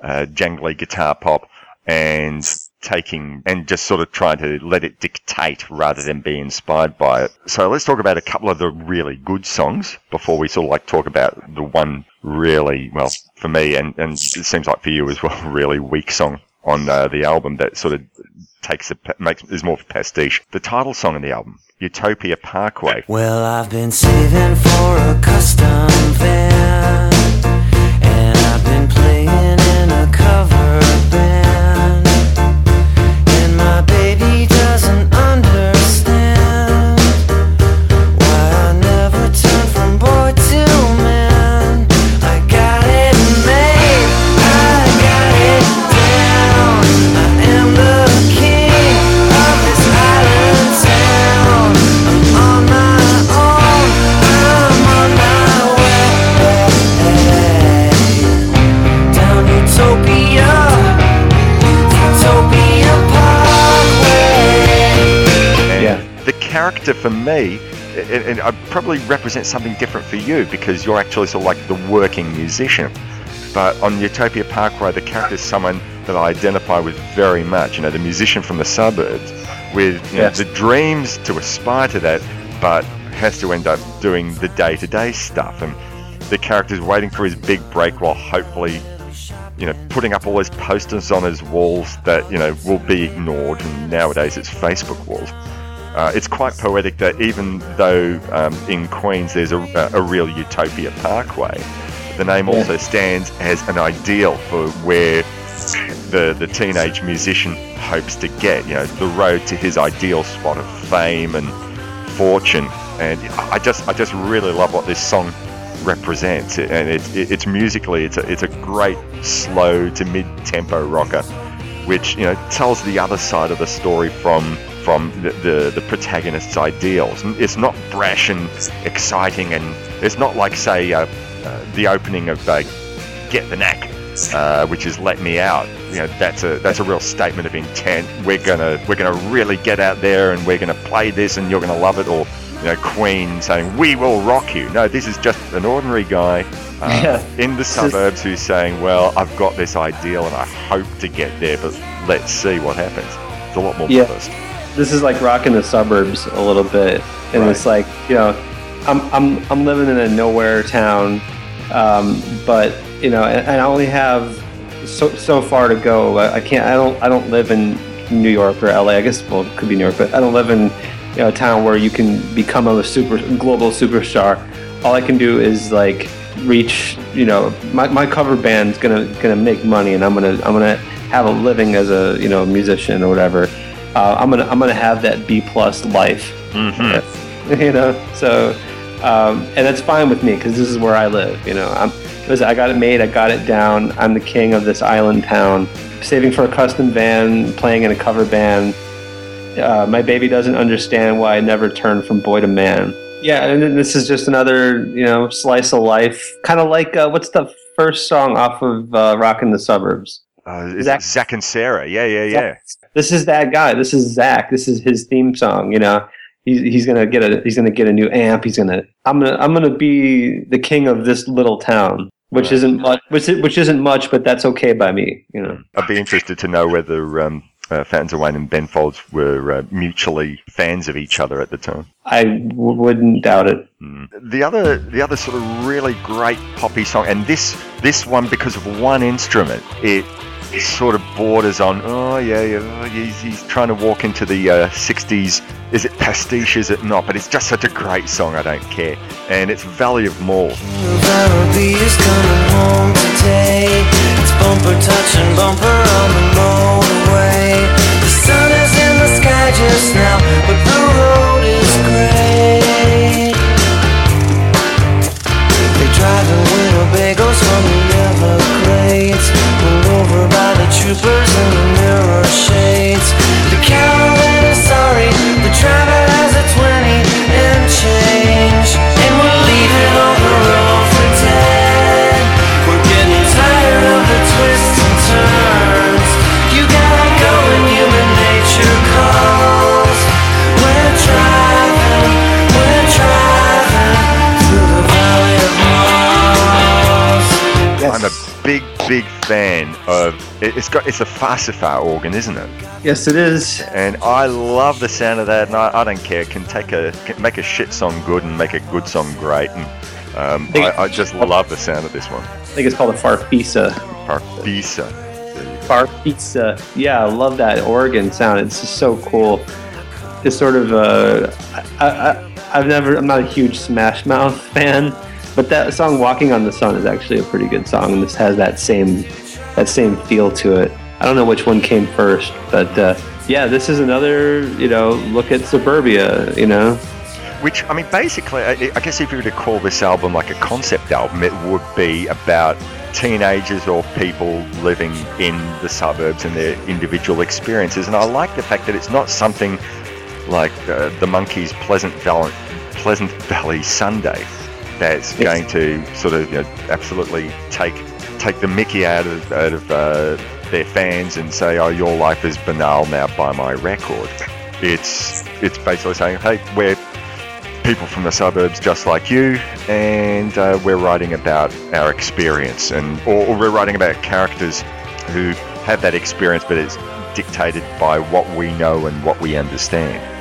uh, jangly guitar pop, and taking and just sort of trying to let it dictate rather than be inspired by it. So let's talk about a couple of the really good songs before we sort of like talk about the one really well for me and and it seems like for you as well *laughs* really weak song on uh, the album that sort of takes a makes is more of a pastiche. The title song on the album, Utopia Parkway. Well, I've been saving for a custom van, for me, and, I probably represent something different for you because you're actually sort of like the working musician. But on Utopia Parkway, the character is someone that I identify with very much. You know, the musician from the suburbs with you know, Yes. the dreams to aspire to that, but has to end up doing the day-to-day stuff. And the character's waiting for his big break while hopefully you know, putting up all those posters on his walls that, you know, will be ignored. And nowadays it's Facebook walls. Uh, it's quite poetic that even though um, in Queens there's a, a real Utopia Parkway, the name Yeah. also stands as an ideal for where the the teenage musician hopes to get. You know, the road to his ideal spot of fame and fortune. And I just I just really love what this song represents. And it's it's musically it's a it's a great slow to mid tempo rocker, which you know tells the other side of the story from from the, the, the protagonist's ideals. It's not brash and exciting, and it's not like say uh, uh, the opening of uh, Get the Knack, uh, which is Let Me Out. You know, that's a that's a real statement of intent. We're gonna we're gonna really get out there and we're gonna play this and you're gonna love it. Or you know, Queen saying we will rock you. No, this is just an ordinary guy uh, Yeah. in the suburbs who's saying, well, I've got this ideal and I hope to get there, but let's see what happens. It's a lot more Yeah. modest. This is like rocking the suburbs a little bit, and it's like you know, I'm I'm I'm living in a nowhere town, um, but you know, and, and I only have so so far to go. I, I can't. I don't. I don't live in New York or LA. I guess well, it could be New York, but I don't live in you know a town where you can become a super global superstar. All I can do is like reach. You know, my, my cover band's gonna gonna make money, and I'm gonna I'm gonna have a living as a you know musician or whatever. Uh, I'm gonna I'm gonna have that B plus life. Mm-hmm. *laughs* you know so um, and that's fine with me because this is where i live you know. I'm listen, i got it made i got it down. I'm the king of this island town. Saving for a custom van playing in a cover band. Uh, my baby doesn't understand why i never turned from boy to man. Yeah and this is just another you know slice of life. Kind of like uh, what's the first song off of uh, rockin' the suburbs Uh, Zach- Zach and Sarah. Yeah, yeah, yeah. this is that guy. This is Zach. This is his theme song. You know, he's he's gonna get a he's gonna get a new amp. He's gonna I'm gonna I'm gonna be the king of this little town, which isn't much, which which isn't much, but that's okay by me. You know. I'd be interested to know whether um, uh, Fountains of Wayne and Ben Folds were uh, mutually fans of each other at the time. I w- wouldn't doubt it. The other, the other sort of really great poppy song, and this this one because of one instrument, it sort of borders on. Oh yeah, yeah, he's, he's trying to walk into the uh, '60s. Is it pastiche? Is it not? But it's just such a great song. I don't care, and it's Valley of Mall. Troopers in the mirror shades. The caravan is sorry, the driver big, big fan of. It, it's got. It's a Farsifar organ, isn't it? Yes, it is. And I love the sound of that, and I, I don't care. Can take a can make a shit song good and make a good song great, and um, I, I just love the sound of this one. I think it's called a farfisa. Farfisa. Farfisa. Yeah, I love that organ sound. It's just so cool. It's sort of uh, I, I, I've never. I'm not a huge Smash Mouth fan, but that song "Walking on the Sun" is actually a pretty good song, and this has that same that same feel to it. I don't know which one came first, but uh, yeah, this is another you know look at suburbia. You know, Which I mean, basically, I, guess if you were to call this album like a concept album, it would be about teenagers or people living in the suburbs and their individual experiences. And I like the fact that it's not something like uh, the Monkees' Pleasant Valley, Pleasant Valley Sunday that's going to sort of you know, absolutely take take the Mickey out of out of uh, their fans and say, "Oh, your life is banal now. by my record." It's it's basically saying, "Hey, we're people from the suburbs just like you, and uh, we're writing about our experience, and or, or we're writing about characters who have that experience, but it's dictated by what we know and what we understand."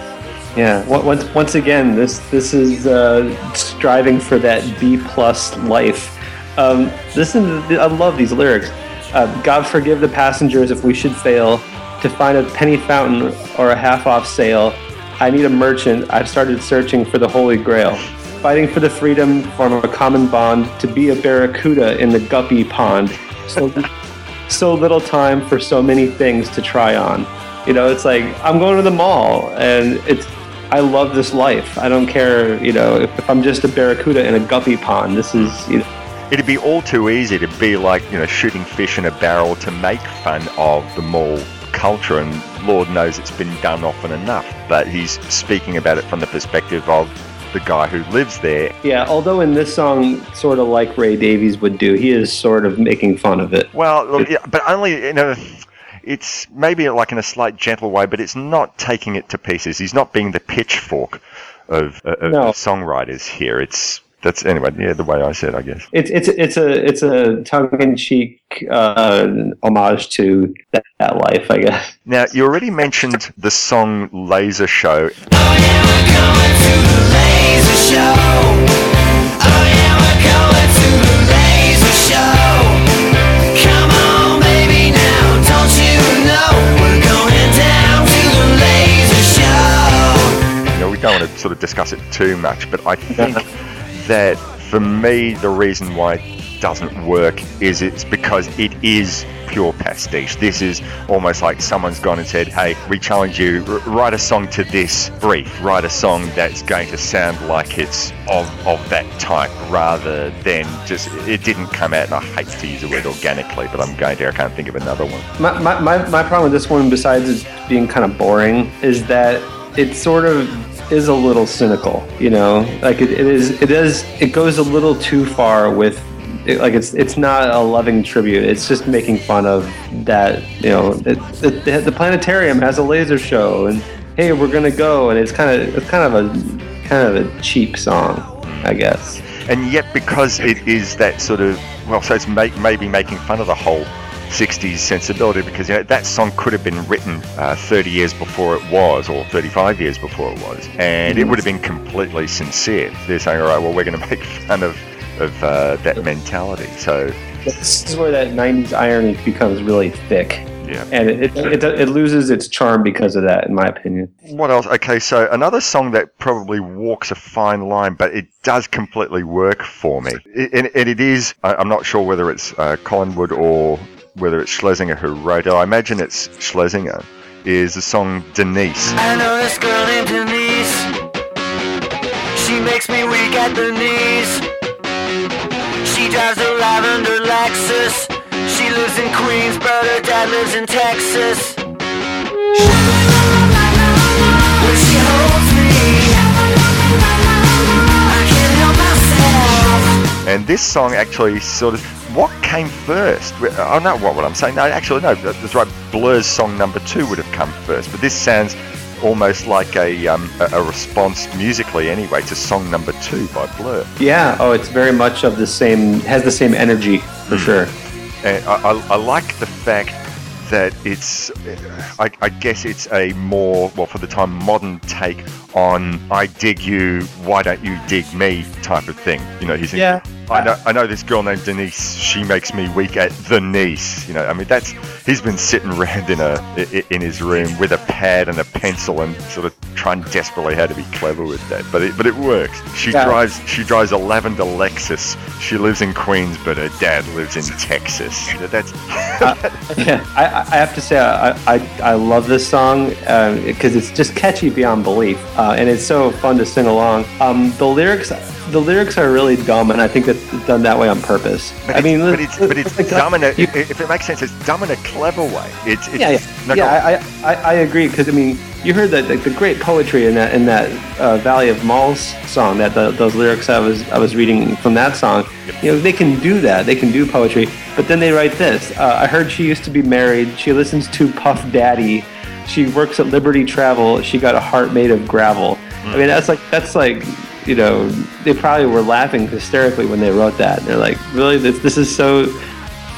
Yeah. Once once again, this this is uh, striving for that B plus life. Um, listen, I love these lyrics. Uh, God forgive the passengers if we should fail to find a penny fountain or a half off sale. I need a merchant. I've started searching for the Holy Grail. fighting for the freedom, form a common bond, to be a barracuda in the guppy pond. So, *laughs* so little time for so many things to try on. You know, it's like I'm going to the mall, and it's I love this life. I don't care, you know, if, if I'm just a barracuda in a guppy pond. This is, you know, It'd be all too easy to be like, you know, shooting fish in a barrel to make fun of the mall culture, and Lord knows it's been done often enough. But he's speaking about it from the perspective of the guy who lives there. yeah. Although in this song, sort of like Ray Davies would do, he is sort of making fun of it. Well, but only you know, it's maybe like in a slight gentle way, but it's not taking it to pieces. He's not being the pitchfork of, uh, of No. songwriters here. It's that's anyway. Yeah, the way I said, I guess. It's it's it's a it's a tongue in cheek uh, homage to that, that life, I guess. Now, you already mentioned the song Laser Show. You know, we don't want to sort of discuss it too much, but I think *laughs* that for me, the reason why it doesn't work is it's because it is pure pastiche. This is almost like someone's gone and said, "Hey, we challenge you, write a song to this brief. Write a song that's going to sound like it's of of that type, rather than just it didn't come out." And I hate to use the word organically, but I'm going to. I can't think of another one. My, my, my, my problem with this one, besides it being kind of boring, is that it sort of is a little cynical. You know, like it, it is it is it goes a little too far with. It, like it's it's not a loving tribute. It's just making fun of that. You know, it, it, the planetarium has a laser show, and hey, we're gonna go, and it's kind of it's kind of a kind of a cheap song, I guess. and yet because it is that sort of well so it's make, maybe making fun of the whole 60s sensibility because you know that song could have been written uh, 30 years before it was or 35 years before it was and it would have been completely sincere they're saying all right well we're going to make fun of of uh, that mentality so This is where that '90s irony becomes really thick. Yeah. and it, it, it, it loses its charm because of that, in my opinion. What else? Okay, so another song that probably walks a fine line, but it does completely work for me. And, and it is, I- I'm not sure whether it's uh, Collingwood or whether it's Schlesinger who wrote it. I imagine it's Schlesinger, is the song Denise. I know this girl named Denise. She makes me weak at the knees. Drives a lavender Lexus. She lives in Queens, but her dad lives in Texas. When she holds me. And this song actually sort of, what came first? Oh no, what would I'm saying? No, actually no, that- that's right. Blur's song number two would have come first, but this sounds almost like a um, a, response musically anyway to song number two by Blur. Yeah. Oh, it's very much of the same. Has the same energy for sure. And I, I, I like the fact that it's, I, I guess it's a more, well, for the time, modern take on "I dig you, why don't you dig me" type of thing. You know, he's Yeah. I know, I know this girl named Denise. She makes me weak at the niece. You know, I mean, that's he's been sitting around in a in his room with a pad and a pencil and sort of trying desperately how to be clever with that. But it but it works. She Yeah. drives she drives a lavender Lexus. She lives in Queens, but her dad lives in Texas. That's *laughs* yeah, I, I have to say I, I, I love this song because it's just catchy beyond belief, uh, and it's so fun to sing along. Um, the lyrics, the lyrics are really dumb, and I think that's done that way on purpose. But I mean, but it's but it's like, dumb in a, you- if it makes sense, it's dumb in a clever way. It's, it's yeah, yeah, yeah. I, I, I agree because I mean, you heard that the, the great poetry in that in that uh, Valley of Malls song. That the, those lyrics I was I was reading from that song. You know, they can do that. They can do poetry. But then they write this. Uh, I heard she used to be married. She listens to Puff Daddy. She works at Liberty Travel. She got a heart made of gravel. I mean, that's like that's like you know they probably were laughing hysterically when they wrote that. They're like, really, this this is so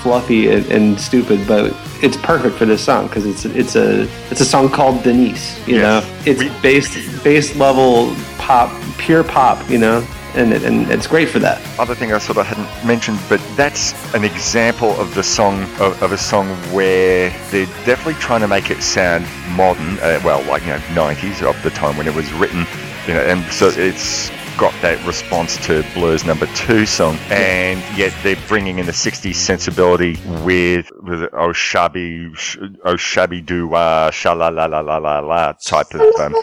fluffy and, and stupid, but it's perfect for this song because it's it's a it's a song called Denise. You know, it's base base level pop, pure pop. You know, and it- and it's great for that. other thing I sort of hadn't mentioned, but that's an example of the song of, of a song where they're definitely trying to make it sound modern. Uh, well, like you know, 90s of the time when it was written. You know, and so it's got that response to Blur's number two song, and yet they're bringing in the 60s sensibility with, with oh shabby, sh- oh shabby doo wah, sha la la la la la la type of. Um,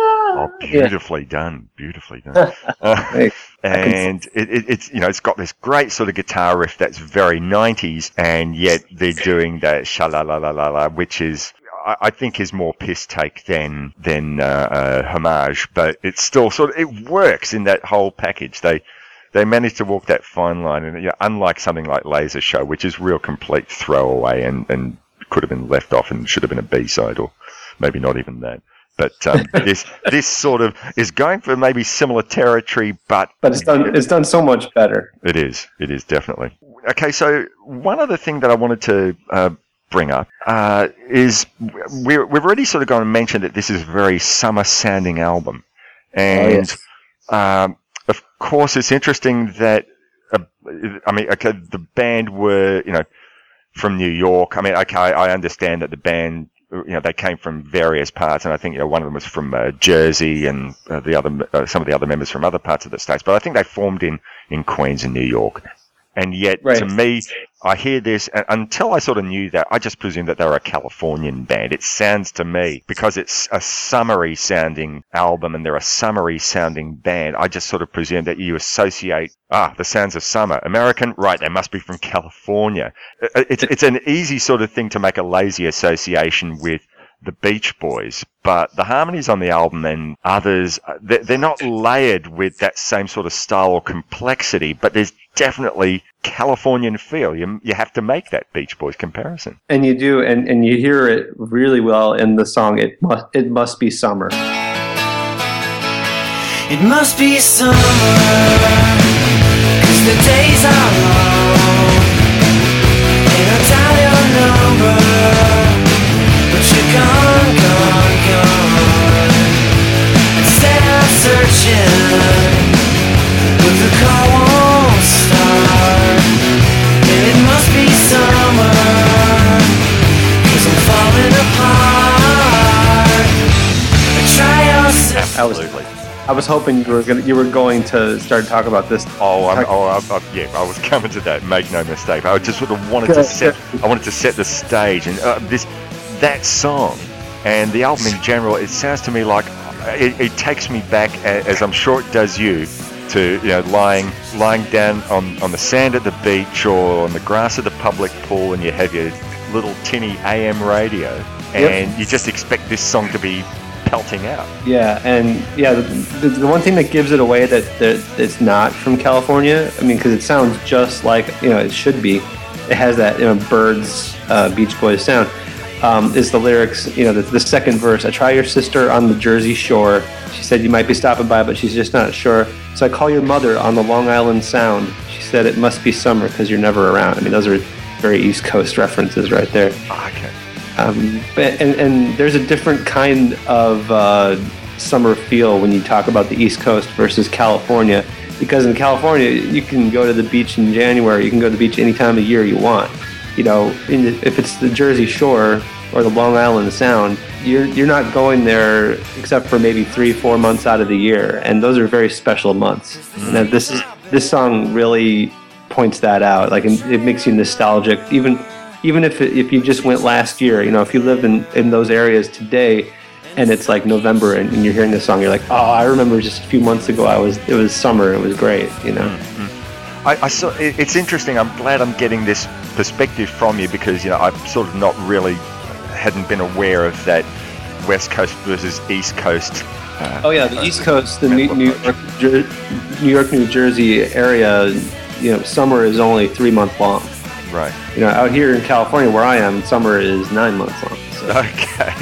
oh, beautifully done, beautifully done. *laughs* Uh, and it, it, it's you know it's got this great sort of guitar riff that's very 90s, and yet they're doing that sha la la la la la, which is I I think is more piss take than than uh, uh, homage, but it's still sort of it works in that whole package. They they managed to walk that fine line, and you know, unlike something like Laser Show, which is real complete throwaway and and could have been left off and should have been a B side or maybe not even that. But um, *laughs* this this sort of is going for maybe similar territory, but But it's done. It's done so much better. it is. It is definitely. Okay, so one other thing that I wanted to uh, bring up uh, is we're, we've already sort of gone and mentioned that this is a very summer sounding album. And yes. um, of course, it's interesting that, uh, I mean, okay, the band were, you know, from New York. I mean, okay, I understand that the band, you know, they came from various parts, and I think you know one of them was from uh, Jersey, and uh, the other, uh, some of the other members from other parts of the states. But I think they formed in in Queens and New York. And yet, Right. to me, I hear this, and until I sort of knew that, I just presumed that they were a Californian band. It sounds to me, because it's a summery sounding album and they're a summery sounding band, I just sort of presume that you associate, ah, the sounds of summer. American, right, they must be from California. Uh, It's, it's an easy sort of thing to make a lazy association with the Beach Boys, but the harmonies on the album and others, uh, they're, they're not layered with that same sort of style or complexity, but there's definitely Californian feel. You, you have to make that Beach Boys comparison. And you do, and, and you hear it really well in the song. It must it must be summer. It must be summer, cause the days are long. And I dial your number, Absolutely. I was hoping you were gonna you were going to start talking about this. Oh, I'm, oh I, I, yeah, I was coming to that. Make no mistake. I just sort of wanted to set. I wanted to set the stage, and uh, this, that song, and the album in general. It sounds to me like it, it takes me back, as I'm sure it does you, to you know lying lying down on, on the sand at the beach or on the grass of the public pool, and you have your little tinny AM radio, and you just expect this song to be pelting out. Yeah, and yeah, the, the, the one thing that gives it away that, that it's not from California. I mean, because it sounds just like you know it should be. It has that you know Byrds, uh, Beach Boys sound. Um, is the lyrics? You know, the, the second verse. I try your sister on the Jersey shore. She said you might be stopping by, but she's just not sure. So I call your mother on the Long Island Sound. She said it must be summer because you're never around. I mean, those are very East Coast references right there. Okay. Um, and, and there's a different kind of uh, summer feel when you talk about the East Coast versus California. Because in California, you can go to the beach in January. You can go to the beach any time of year you want. You know, in the, if it's the Jersey Shore or the Long Island Sound, you're you're not going there except for maybe three, four months out of the year, and those are very special months. Mm-hmm. Now, this is this song really points that out. Like, it it makes you nostalgic, even even if it, if you just went last year, you know, if you live in, in those areas today, and it's like November, and, and you're hearing this song, you're like, oh, I remember just a few months ago, I was it was summer, it was great, you know. Mm. I, I saw, it- it's interesting. I'm glad I'm getting this perspective from you because you know I've sort of not really hadn't been aware of that West Coast versus East Coast. Uh, Oh yeah, the East Coast, the New, New York, Jer- New York, New Jersey area, you know, summer is only three months long. Right. You know, out here in California, where I am, summer is nine months long. So. *laughs* Okay.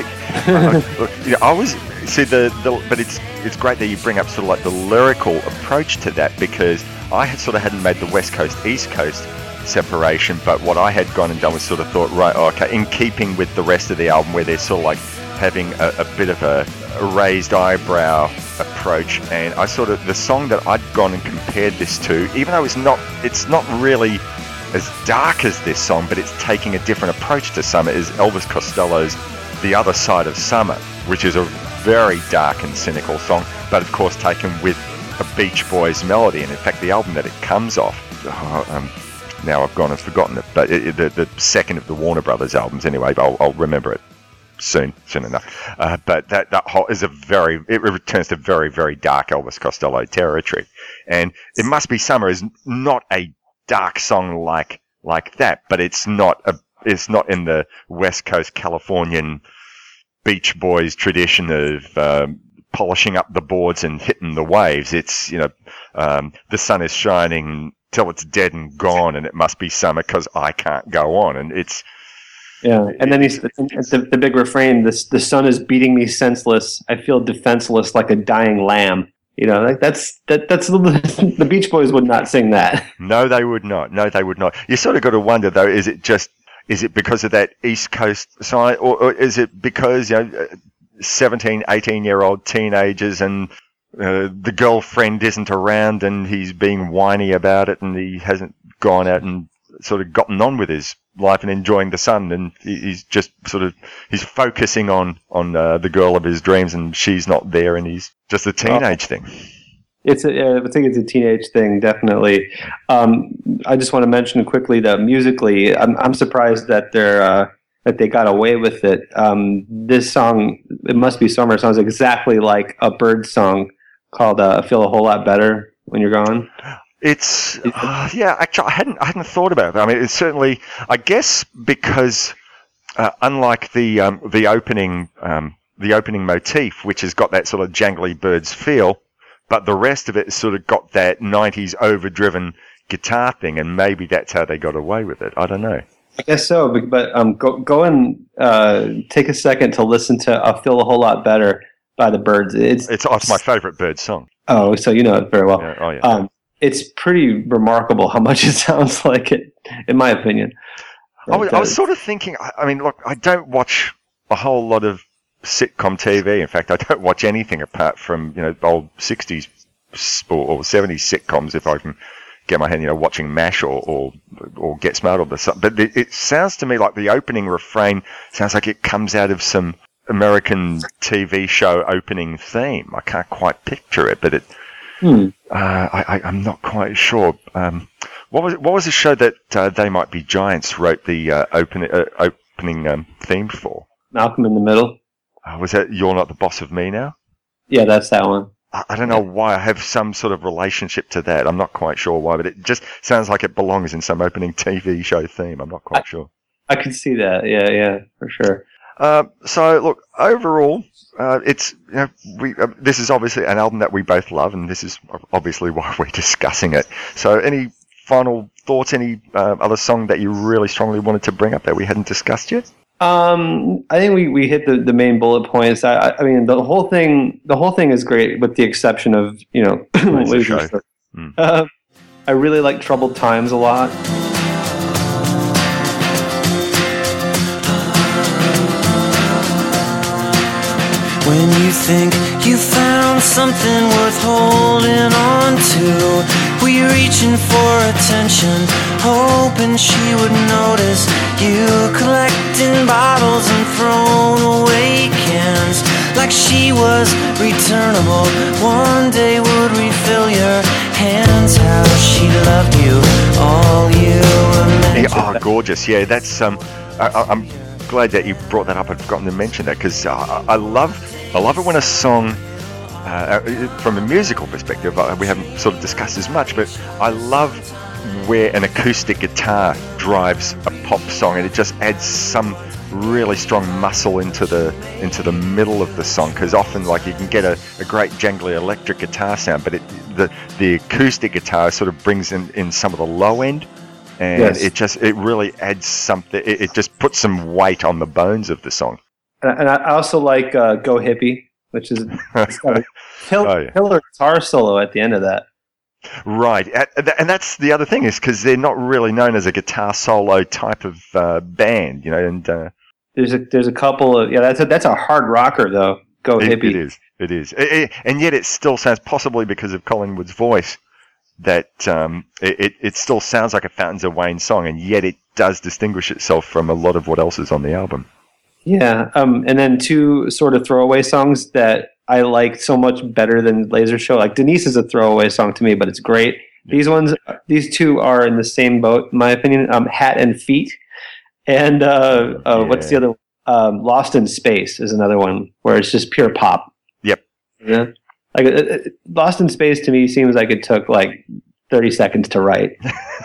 Uh, look, you know, I was see the, the but it's it's great that you bring up sort of like the lyrical approach to that because I had sort of hadn't made the West Coast East Coast separation, but what I had gone and done was sort of thought right, oh, okay, in keeping with the rest of the album where they're sort of like having a, a bit of a, a raised eyebrow approach, and I sort of the song that I'd gone and compared this to, even though it's not it's not really as dark as this song, but it's taking a different approach to summer, is Elvis Costello's The Other Side of Summer, which is a very dark and cynical song, but of course taken with a Beach Boys melody, and in fact, the album that it comes off. Oh, um, now I've gone and forgotten it, but it, it, the, the second of the Warner Brothers albums, anyway. I'll, I'll remember it soon, soon enough. Uh, but that that whole is a very it returns to very very dark Elvis Costello territory, and it must be summer is not a dark song like like that, but it's not a it's not in the West Coast Californian Beach Boys tradition of um, polishing up the boards and hitting the waves. It's you know um, the sun is shining till it's dead and gone, and it must be summer because I can't go on, and it's yeah, and then he's the, the big refrain: "The the sun is beating me senseless. I feel defenseless like a dying lamb." You know, like that's that that's the *laughs* Beach Boys would not sing that. No, they would not. No, they would not. You sort of got to wonder though: is it just is it because of that East Coast side, or, or is it because you know, 17, 18 year old teenagers and uh, the girlfriend isn't around and he's being whiny about it and he hasn't gone out and sort of gotten on with his life and enjoying the sun, and he's just sort of he's focusing on on uh, the girl of his dreams, and she's not there, and he's just a teenage oh. thing. It's a, I think it's a teenage thing, definitely. Um, I just want to mention quickly that musically, I'm, I'm surprised that they're uh, that they got away with it. Um, this song, it must be summer, sounds exactly like a bird song called uh, "Feel a Whole Lot Better When You're Gone." It's uh, yeah. Actually, I hadn't I hadn't thought about that. I mean, it's certainly. I guess because uh, unlike the um, the opening um, the opening motif, which has got that sort of jangly Byrds feel, but the rest of it has sort of got that '90s overdriven guitar thing, and maybe that's how they got away with it. I don't know. I guess so, but, but um, go go and uh, take a second to listen to "I Feel a Whole Lot Better" by the Byrds. It's it's, oh, it's my favorite bird song. Oh, so you know it very well. Yeah, oh yeah. Um, it's pretty remarkable how much it *laughs* sounds like it, in my opinion. I was, I was sort of thinking. I mean, look, I don't watch a whole lot of sitcom TV. In fact, I don't watch anything apart from you know old '60s or, '70s sitcoms. If I can get my hand, you know, watching Mash or or, or Get Smart or the. But it, it sounds to me like the opening refrain sounds like it comes out of some American TV show opening theme. I can't quite picture it, but it Hmm. Uh, I, am not quite sure. Um, what was what was the show that uh, They Might Be Giants wrote the uh, open, uh, opening um, theme for? Malcolm in the Middle. Uh, was that You're Not the Boss of Me Now? Yeah, that's that one. I, don't know why I have some sort of relationship to that. I'm not quite sure why, but it just sounds like it belongs in some opening *laughs* TV show theme. I'm not quite I, sure. I can see that. Yeah, yeah, for sure. Uh, so look, overall, uh, it's you know, we uh, this is obviously an album that we both love, and this is obviously *laughs* why we're discussing it. So, any final thoughts? Any uh, other song that you really strongly wanted to bring up that we hadn't discussed yet? Um, I think we, we hit the, the main bullet points. I, I mean, the whole thing the whole thing is great, with the exception of you know, *clears throat* mm. Uh, I really like Troubled Times a lot. When you think you found something worth holding on to, were you reaching for attention, hoping she would notice you collecting bottles and thrown away cans like she was returnable? One day would refill your hands. How she loved you, all you were meant Oh, gorgeous! Yeah, that's um, I, I'm glad that you brought that up. I'd forgotten to mention that because uh, I love I love it when a song, uh, uh, from a musical perspective, uh, we haven't sort of discussed as much, but I love where an acoustic guitar drives a pop song and it just adds some really strong muscle into the into the middle of the song because often like you can get a, a great jangly electric guitar sound but it the the acoustic guitar sort of brings in in some of the low end and yes. it just it really adds something it, it just puts some weight on the bones of the song and I also like uh, "Go Hippie," which is a *laughs* oh, yeah. killer guitar solo at the end of that. Right, and that's the other thing is because they're not really known as a guitar solo type of uh, band, you know. And uh, there's a there's a couple of yeah, that's a, that's a hard rocker though. Go it, hippie. It is. It is. It, and yet it still sounds possibly because of Collingwood's voice that um, it, it still sounds like a Fountains of Wayne song, and yet it does distinguish itself from a lot of what else is on the album. Yeah, um, and then two sort of throwaway songs that I like so much better than Laser Show. Like Denise is a throwaway song to me, but it's great. These ones, these two are in the same boat, in my opinion. Um, Hat and Feet, and uh, uh, what's the other? Um, Lost in Space is another one where it's just pure pop. Yep. Yeah. Like uh, uh, Lost in Space to me seems like it took like thirty seconds to write.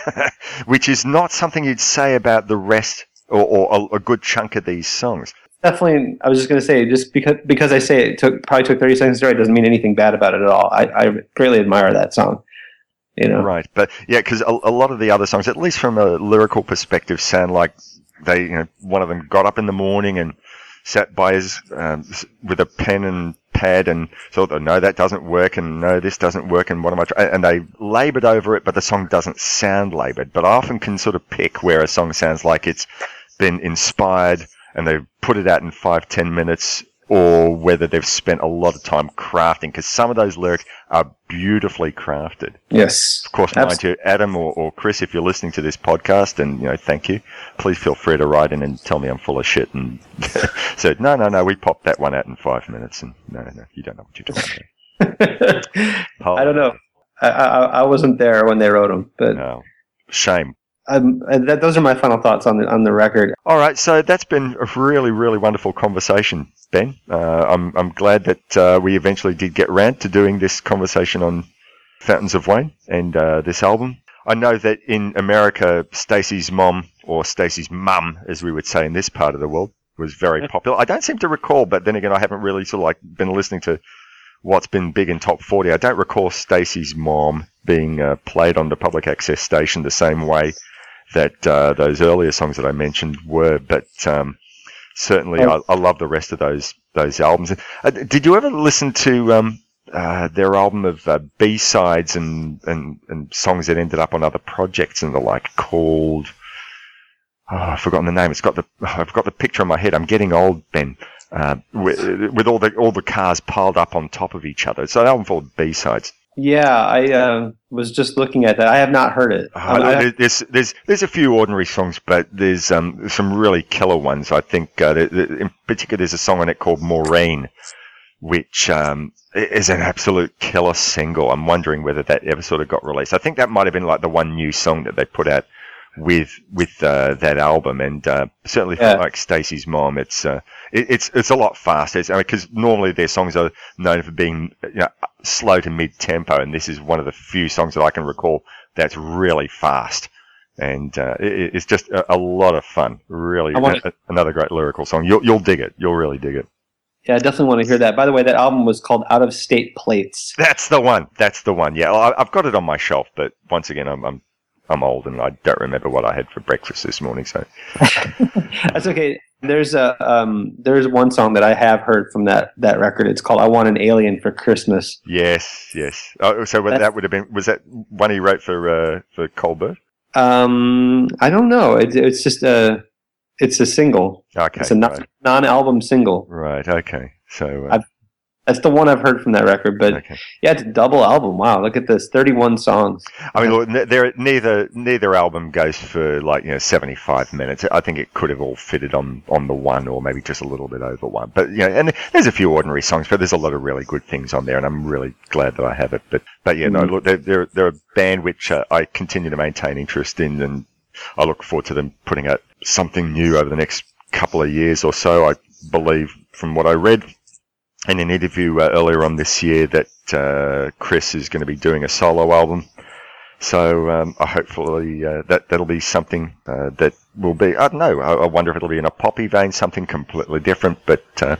*laughs* Which is not something you'd say about the rest or, or a, a good chunk of these songs. Definitely, I was just going to say, just because because I say it took probably took thirty seconds to write doesn't mean anything bad about it at all. I, I greatly admire that song. You know, Right, but yeah, because a, a lot of the other songs, at least from a lyrical perspective, sound like they, you know, one of them got up in the morning and sat by his um, with a pen and pad and thought, oh, no, that doesn't work, and no, this doesn't work, and what am I? Try-? And they laboured over it, but the song doesn't sound laboured. But I often can sort of pick where a song sounds like it's been inspired and they've put it out in five, ten minutes, or whether they've spent a lot of time crafting, because some of those lyrics are beautifully crafted. Yes. Of course, mind you, Adam or, or Chris, if you're listening to this podcast, and you know, thank you. Please feel free to write in and tell me I'm full of shit. And *laughs* said, no, no, no, we popped that one out in five minutes, and no, no, no, you don't know what you're talking about. *laughs* I don't know. I, I I wasn't there when they wrote them, but no. shame. Um, that, those are my final thoughts on the on the record. All right, so that's been a really, really wonderful conversation, Ben. Uh, I'm I'm glad that uh, we eventually did get round to doing this conversation on Fountains of Wayne and uh, this album. I know that in America, Stacey's mom or Stacey's mum, as we would say in this part of the world, was very popular. I don't seem to recall, but then again, I haven't really sort of like been listening to what's been big in top 40. I don't recall Stacey's mom being uh, played on the public access station the same way that uh, those earlier songs that I mentioned were, but um, certainly I, I love the rest of those those albums. Uh, did you ever listen to um, uh, their album of uh, B sides and, and and songs that ended up on other projects and the like called? Oh, I've forgotten the name. It's got the I've got the picture in my head. I'm getting old, Ben. Uh, with, with all the all the cars piled up on top of each other. It's an album called B sides. Yeah, I uh, was just looking at that. I have not heard it. Uh, I- there's there's there's a few ordinary songs, but there's um, some really killer ones. I think uh, there- there- in particular there's a song on it called Maureen, which um, is an absolute killer single. I'm wondering whether that ever sort of got released. I think that might have been like the one new song that they put out with with uh, that album, and uh, certainly Yeah. like Stacey's mom, it's uh, it, it's it's a lot faster. It's, I mean, because normally their songs are known for being you know, slow to mid tempo, and this is one of the few songs that I can recall that's really fast. And uh, it, it's just a, a lot of fun. Really, a- another great lyrical song. You'll you'll dig it. You'll really dig it. yeah, I definitely want to hear that. By the way, that album was called Out of State Plates. That's the one. That's the one. Yeah, I, I've got it on my shelf, but once again, I'm, I'm I'm old and I don't remember what I had for breakfast this morning. So *laughs* That's okay. There's a um, there's one song that I have heard from that that record. It's called "I Want an Alien for Christmas." yes, yes. Oh, so That's- that would have been was that one he wrote for uh, for Colbert? Um, I don't know. It's it's just a it's a single. Okay, it's a non, right. non-album single. Right. Okay. So uh, I've, that's the one I've heard from that record. But yeah, it's a double album. Wow, look at this, thirty-one songs. I mean, look, neither neither album goes for like you know seventy five minutes. I think it could have all fitted on on the one, or maybe just a little bit over one. But you know, and there's a few ordinary songs, but there's a lot of really good things on there, and I'm really glad that I have it. But but yeah, no, Mhm. look, they're they're, they're a band which uh, I continue to maintain interest in, and I look forward to them putting out something new over the next couple of years or so. I believe from what I read in an interview uh, earlier on this year that uh, Chris is going to be doing a solo album. So um, I hopefully uh, that that'll be something uh, that will be. I don't know. I, I wonder if it'll be in a poppy vein, something completely different. But uh,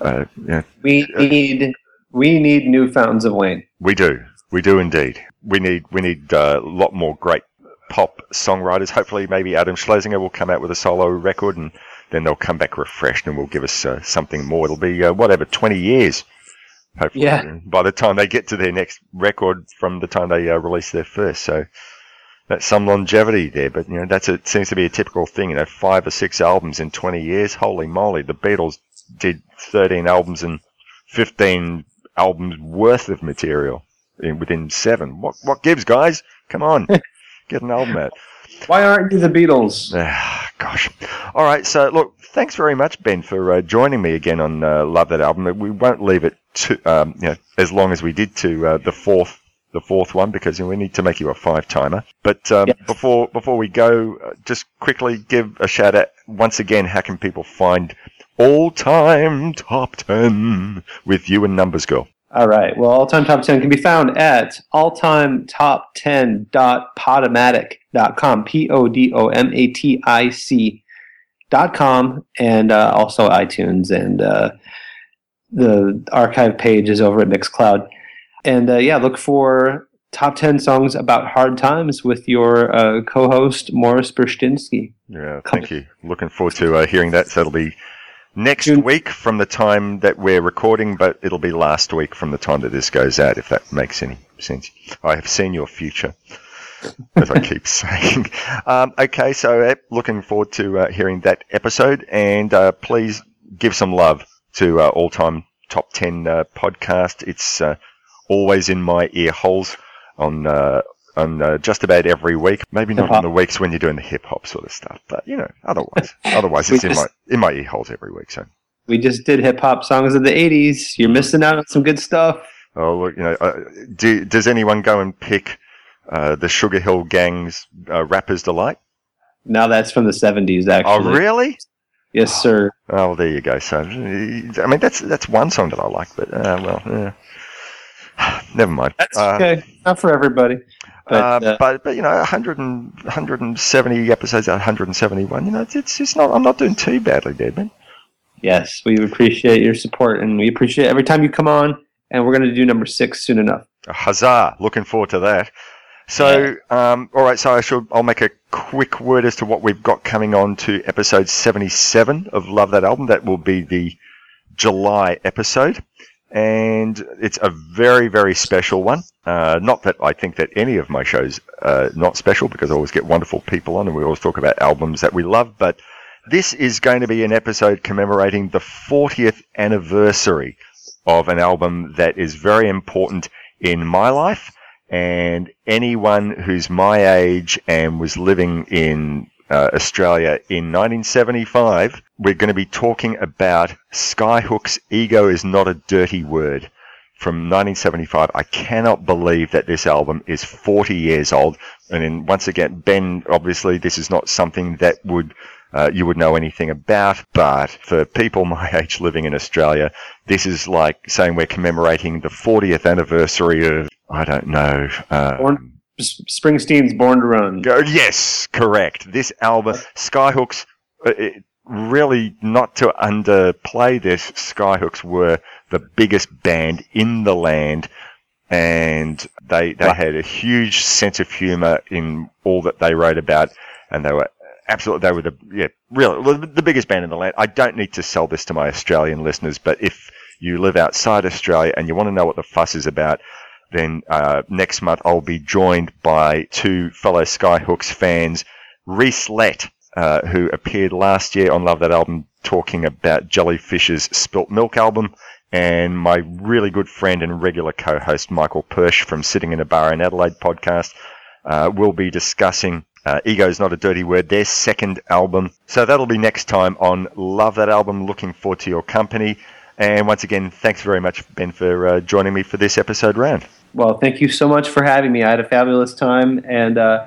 uh, yeah, We need we need new fountains of Wayne. we do, we do indeed. We need we need uh, a lot more great pop songwriters. Hopefully, maybe Adam Schlesinger will come out with a solo record, and then they'll come back refreshed and we'll give us uh, something more. It'll be uh, whatever twenty years. Hopefully, Yeah. by the time they get to their next record from the time they uh, release their first. So that's some longevity there. But you know, that's a, it seems to be a typical thing. You know, five or six albums in twenty years. Holy moly! The Beatles did thirteen albums and fifteen albums worth of material in, within seven. What what gives, guys? Come on, *laughs* get an album out. Why aren't you the Beatles? *sighs* Ah, gosh. All right. So look, thanks very much, Ben, for uh, joining me again on uh, Love That Album. We won't leave it to um, you know as long as we did to uh, the fourth the fourth one because we need to make you a five timer. But um, before before we go, uh, just quickly give a shout out once again. How can people find all time top ten with you and Numbers Girl? All right. Well, all time top 10 can be found at alltimetop10.podomatic.com. P O D O M A T I C dot com. And uh, also iTunes. And uh, the archive page is over at Mixcloud. And uh, yeah, look for top 10 songs about hard times with your uh, co host, Morris Burstinsky. Yeah, thank you. Looking forward to uh, hearing that. So it'll be next week from the time that we're recording, but it'll be last week from the time that this goes out, if that makes any sense. I have seen your future, as I keep *laughs* saying. Um, okay, so uh, looking forward to uh, hearing that episode, and uh, please give some love to uh, All Time Top 10 uh, podcast. It's uh, always in my ear holes on. On uh, just about every week, maybe not on the weeks when you're doing the hip hop sort of stuff, but you know, otherwise, *laughs* otherwise it's in my in my ear holes every week. So We just did hip hop songs of the 80s. You're missing out on some good stuff. Oh, look, you know, uh, do, does anyone go and pick uh, the Sugarhill Gang's uh, Rapper's Delight? Now that's from the 70s, actually. Oh, really? Yes, sir. Oh, there you go. So, I mean, that's that's one song that I like, but uh, well, yeah. *sighs* never mind. That's Uh, okay. Not for everybody. But, uh, but but you know, 100 and, 170 episodes, out of 171. You know, it's it's, it's not. I'm not doing too badly, there, man. Yes, we appreciate your support, and we appreciate every time you come on. And we're going to do number six soon enough. Huzzah! Looking forward to that. So, um, all right. So I should. I'll make a quick word as to what we've got coming on to episode seventy-seven of Love That Album. That will be the July episode, and it's a very, very special one. Uh, not that I think that any of my shows are not special, because I always get wonderful people on, and we always talk about albums that we love. But this is going to be an episode commemorating the 40th anniversary of an album that is very important in my life and anyone who's my age and was living in uh, Australia in 1975, we're going to be talking about Skyhooks' Ego is Not a Dirty Word from 1975. I cannot believe that this album is 40 years old. And then once again, Ben, obviously, this is not something that would uh, you would know anything about, but for people *laughs* my age living in Australia, this is like saying we're commemorating the 40th anniversary of, I don't know, uh, Springsteen's Born to Run. Yes, correct. This album, Skyhooks, uh, really not to underplay this, Skyhooks were the biggest band in the land, and they they had a huge sense of humour in all that they wrote about, and they were absolutely they were the yeah really the biggest band in the land. I don't need to sell this to my Australian listeners, but if you live outside Australia and you want to know what the fuss is about, then uh, next month I'll be joined by two fellow Skyhooks fans, Reese Lett, uh, who appeared last year on Love That Album talking about Jellyfish's Spilt Milk album, and my really good friend and regular co-host Michael Persh from Sitting in a Bar in Adelaide podcast uh, will be discussing uh, Ego's Not a Dirty Word, their second album. So that'll be next time on Love That Album. Looking forward to your company. And once again, thanks very much, Ben, for uh, joining me for this episode round. Well, thank you so much for having me. I had a fabulous time, and uh,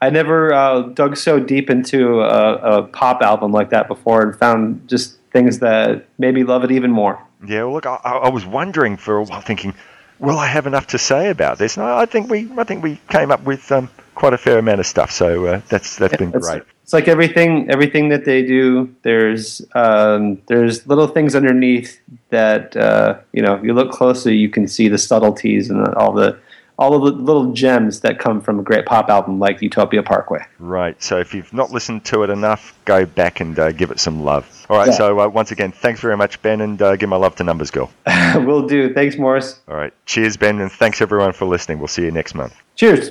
I never uh, dug so deep into a, a pop album like that before, and found just things that made me love it even more. Yeah, well, look, I, I was wondering for a while, thinking, will I have enough to say about this? And I think we, I think we came up with um, quite a fair amount of stuff. So uh, that's that's been It's- great. It's like everything, everything that they do. There's, um, there's little things underneath that uh, you know. If you look closely, you can see the subtleties and all the, all of the little gems that come from a great pop album like Utopia Parkway. Right. So if you've not listened to it enough, go back and uh, give it some love. All right. Yeah. So uh, once again, thanks very much, Ben, and uh, give my love to Numbers Girl. *laughs* Will do. Thanks, Morris. All right. Cheers, Ben, and thanks everyone for listening. We'll see you next month. Cheers.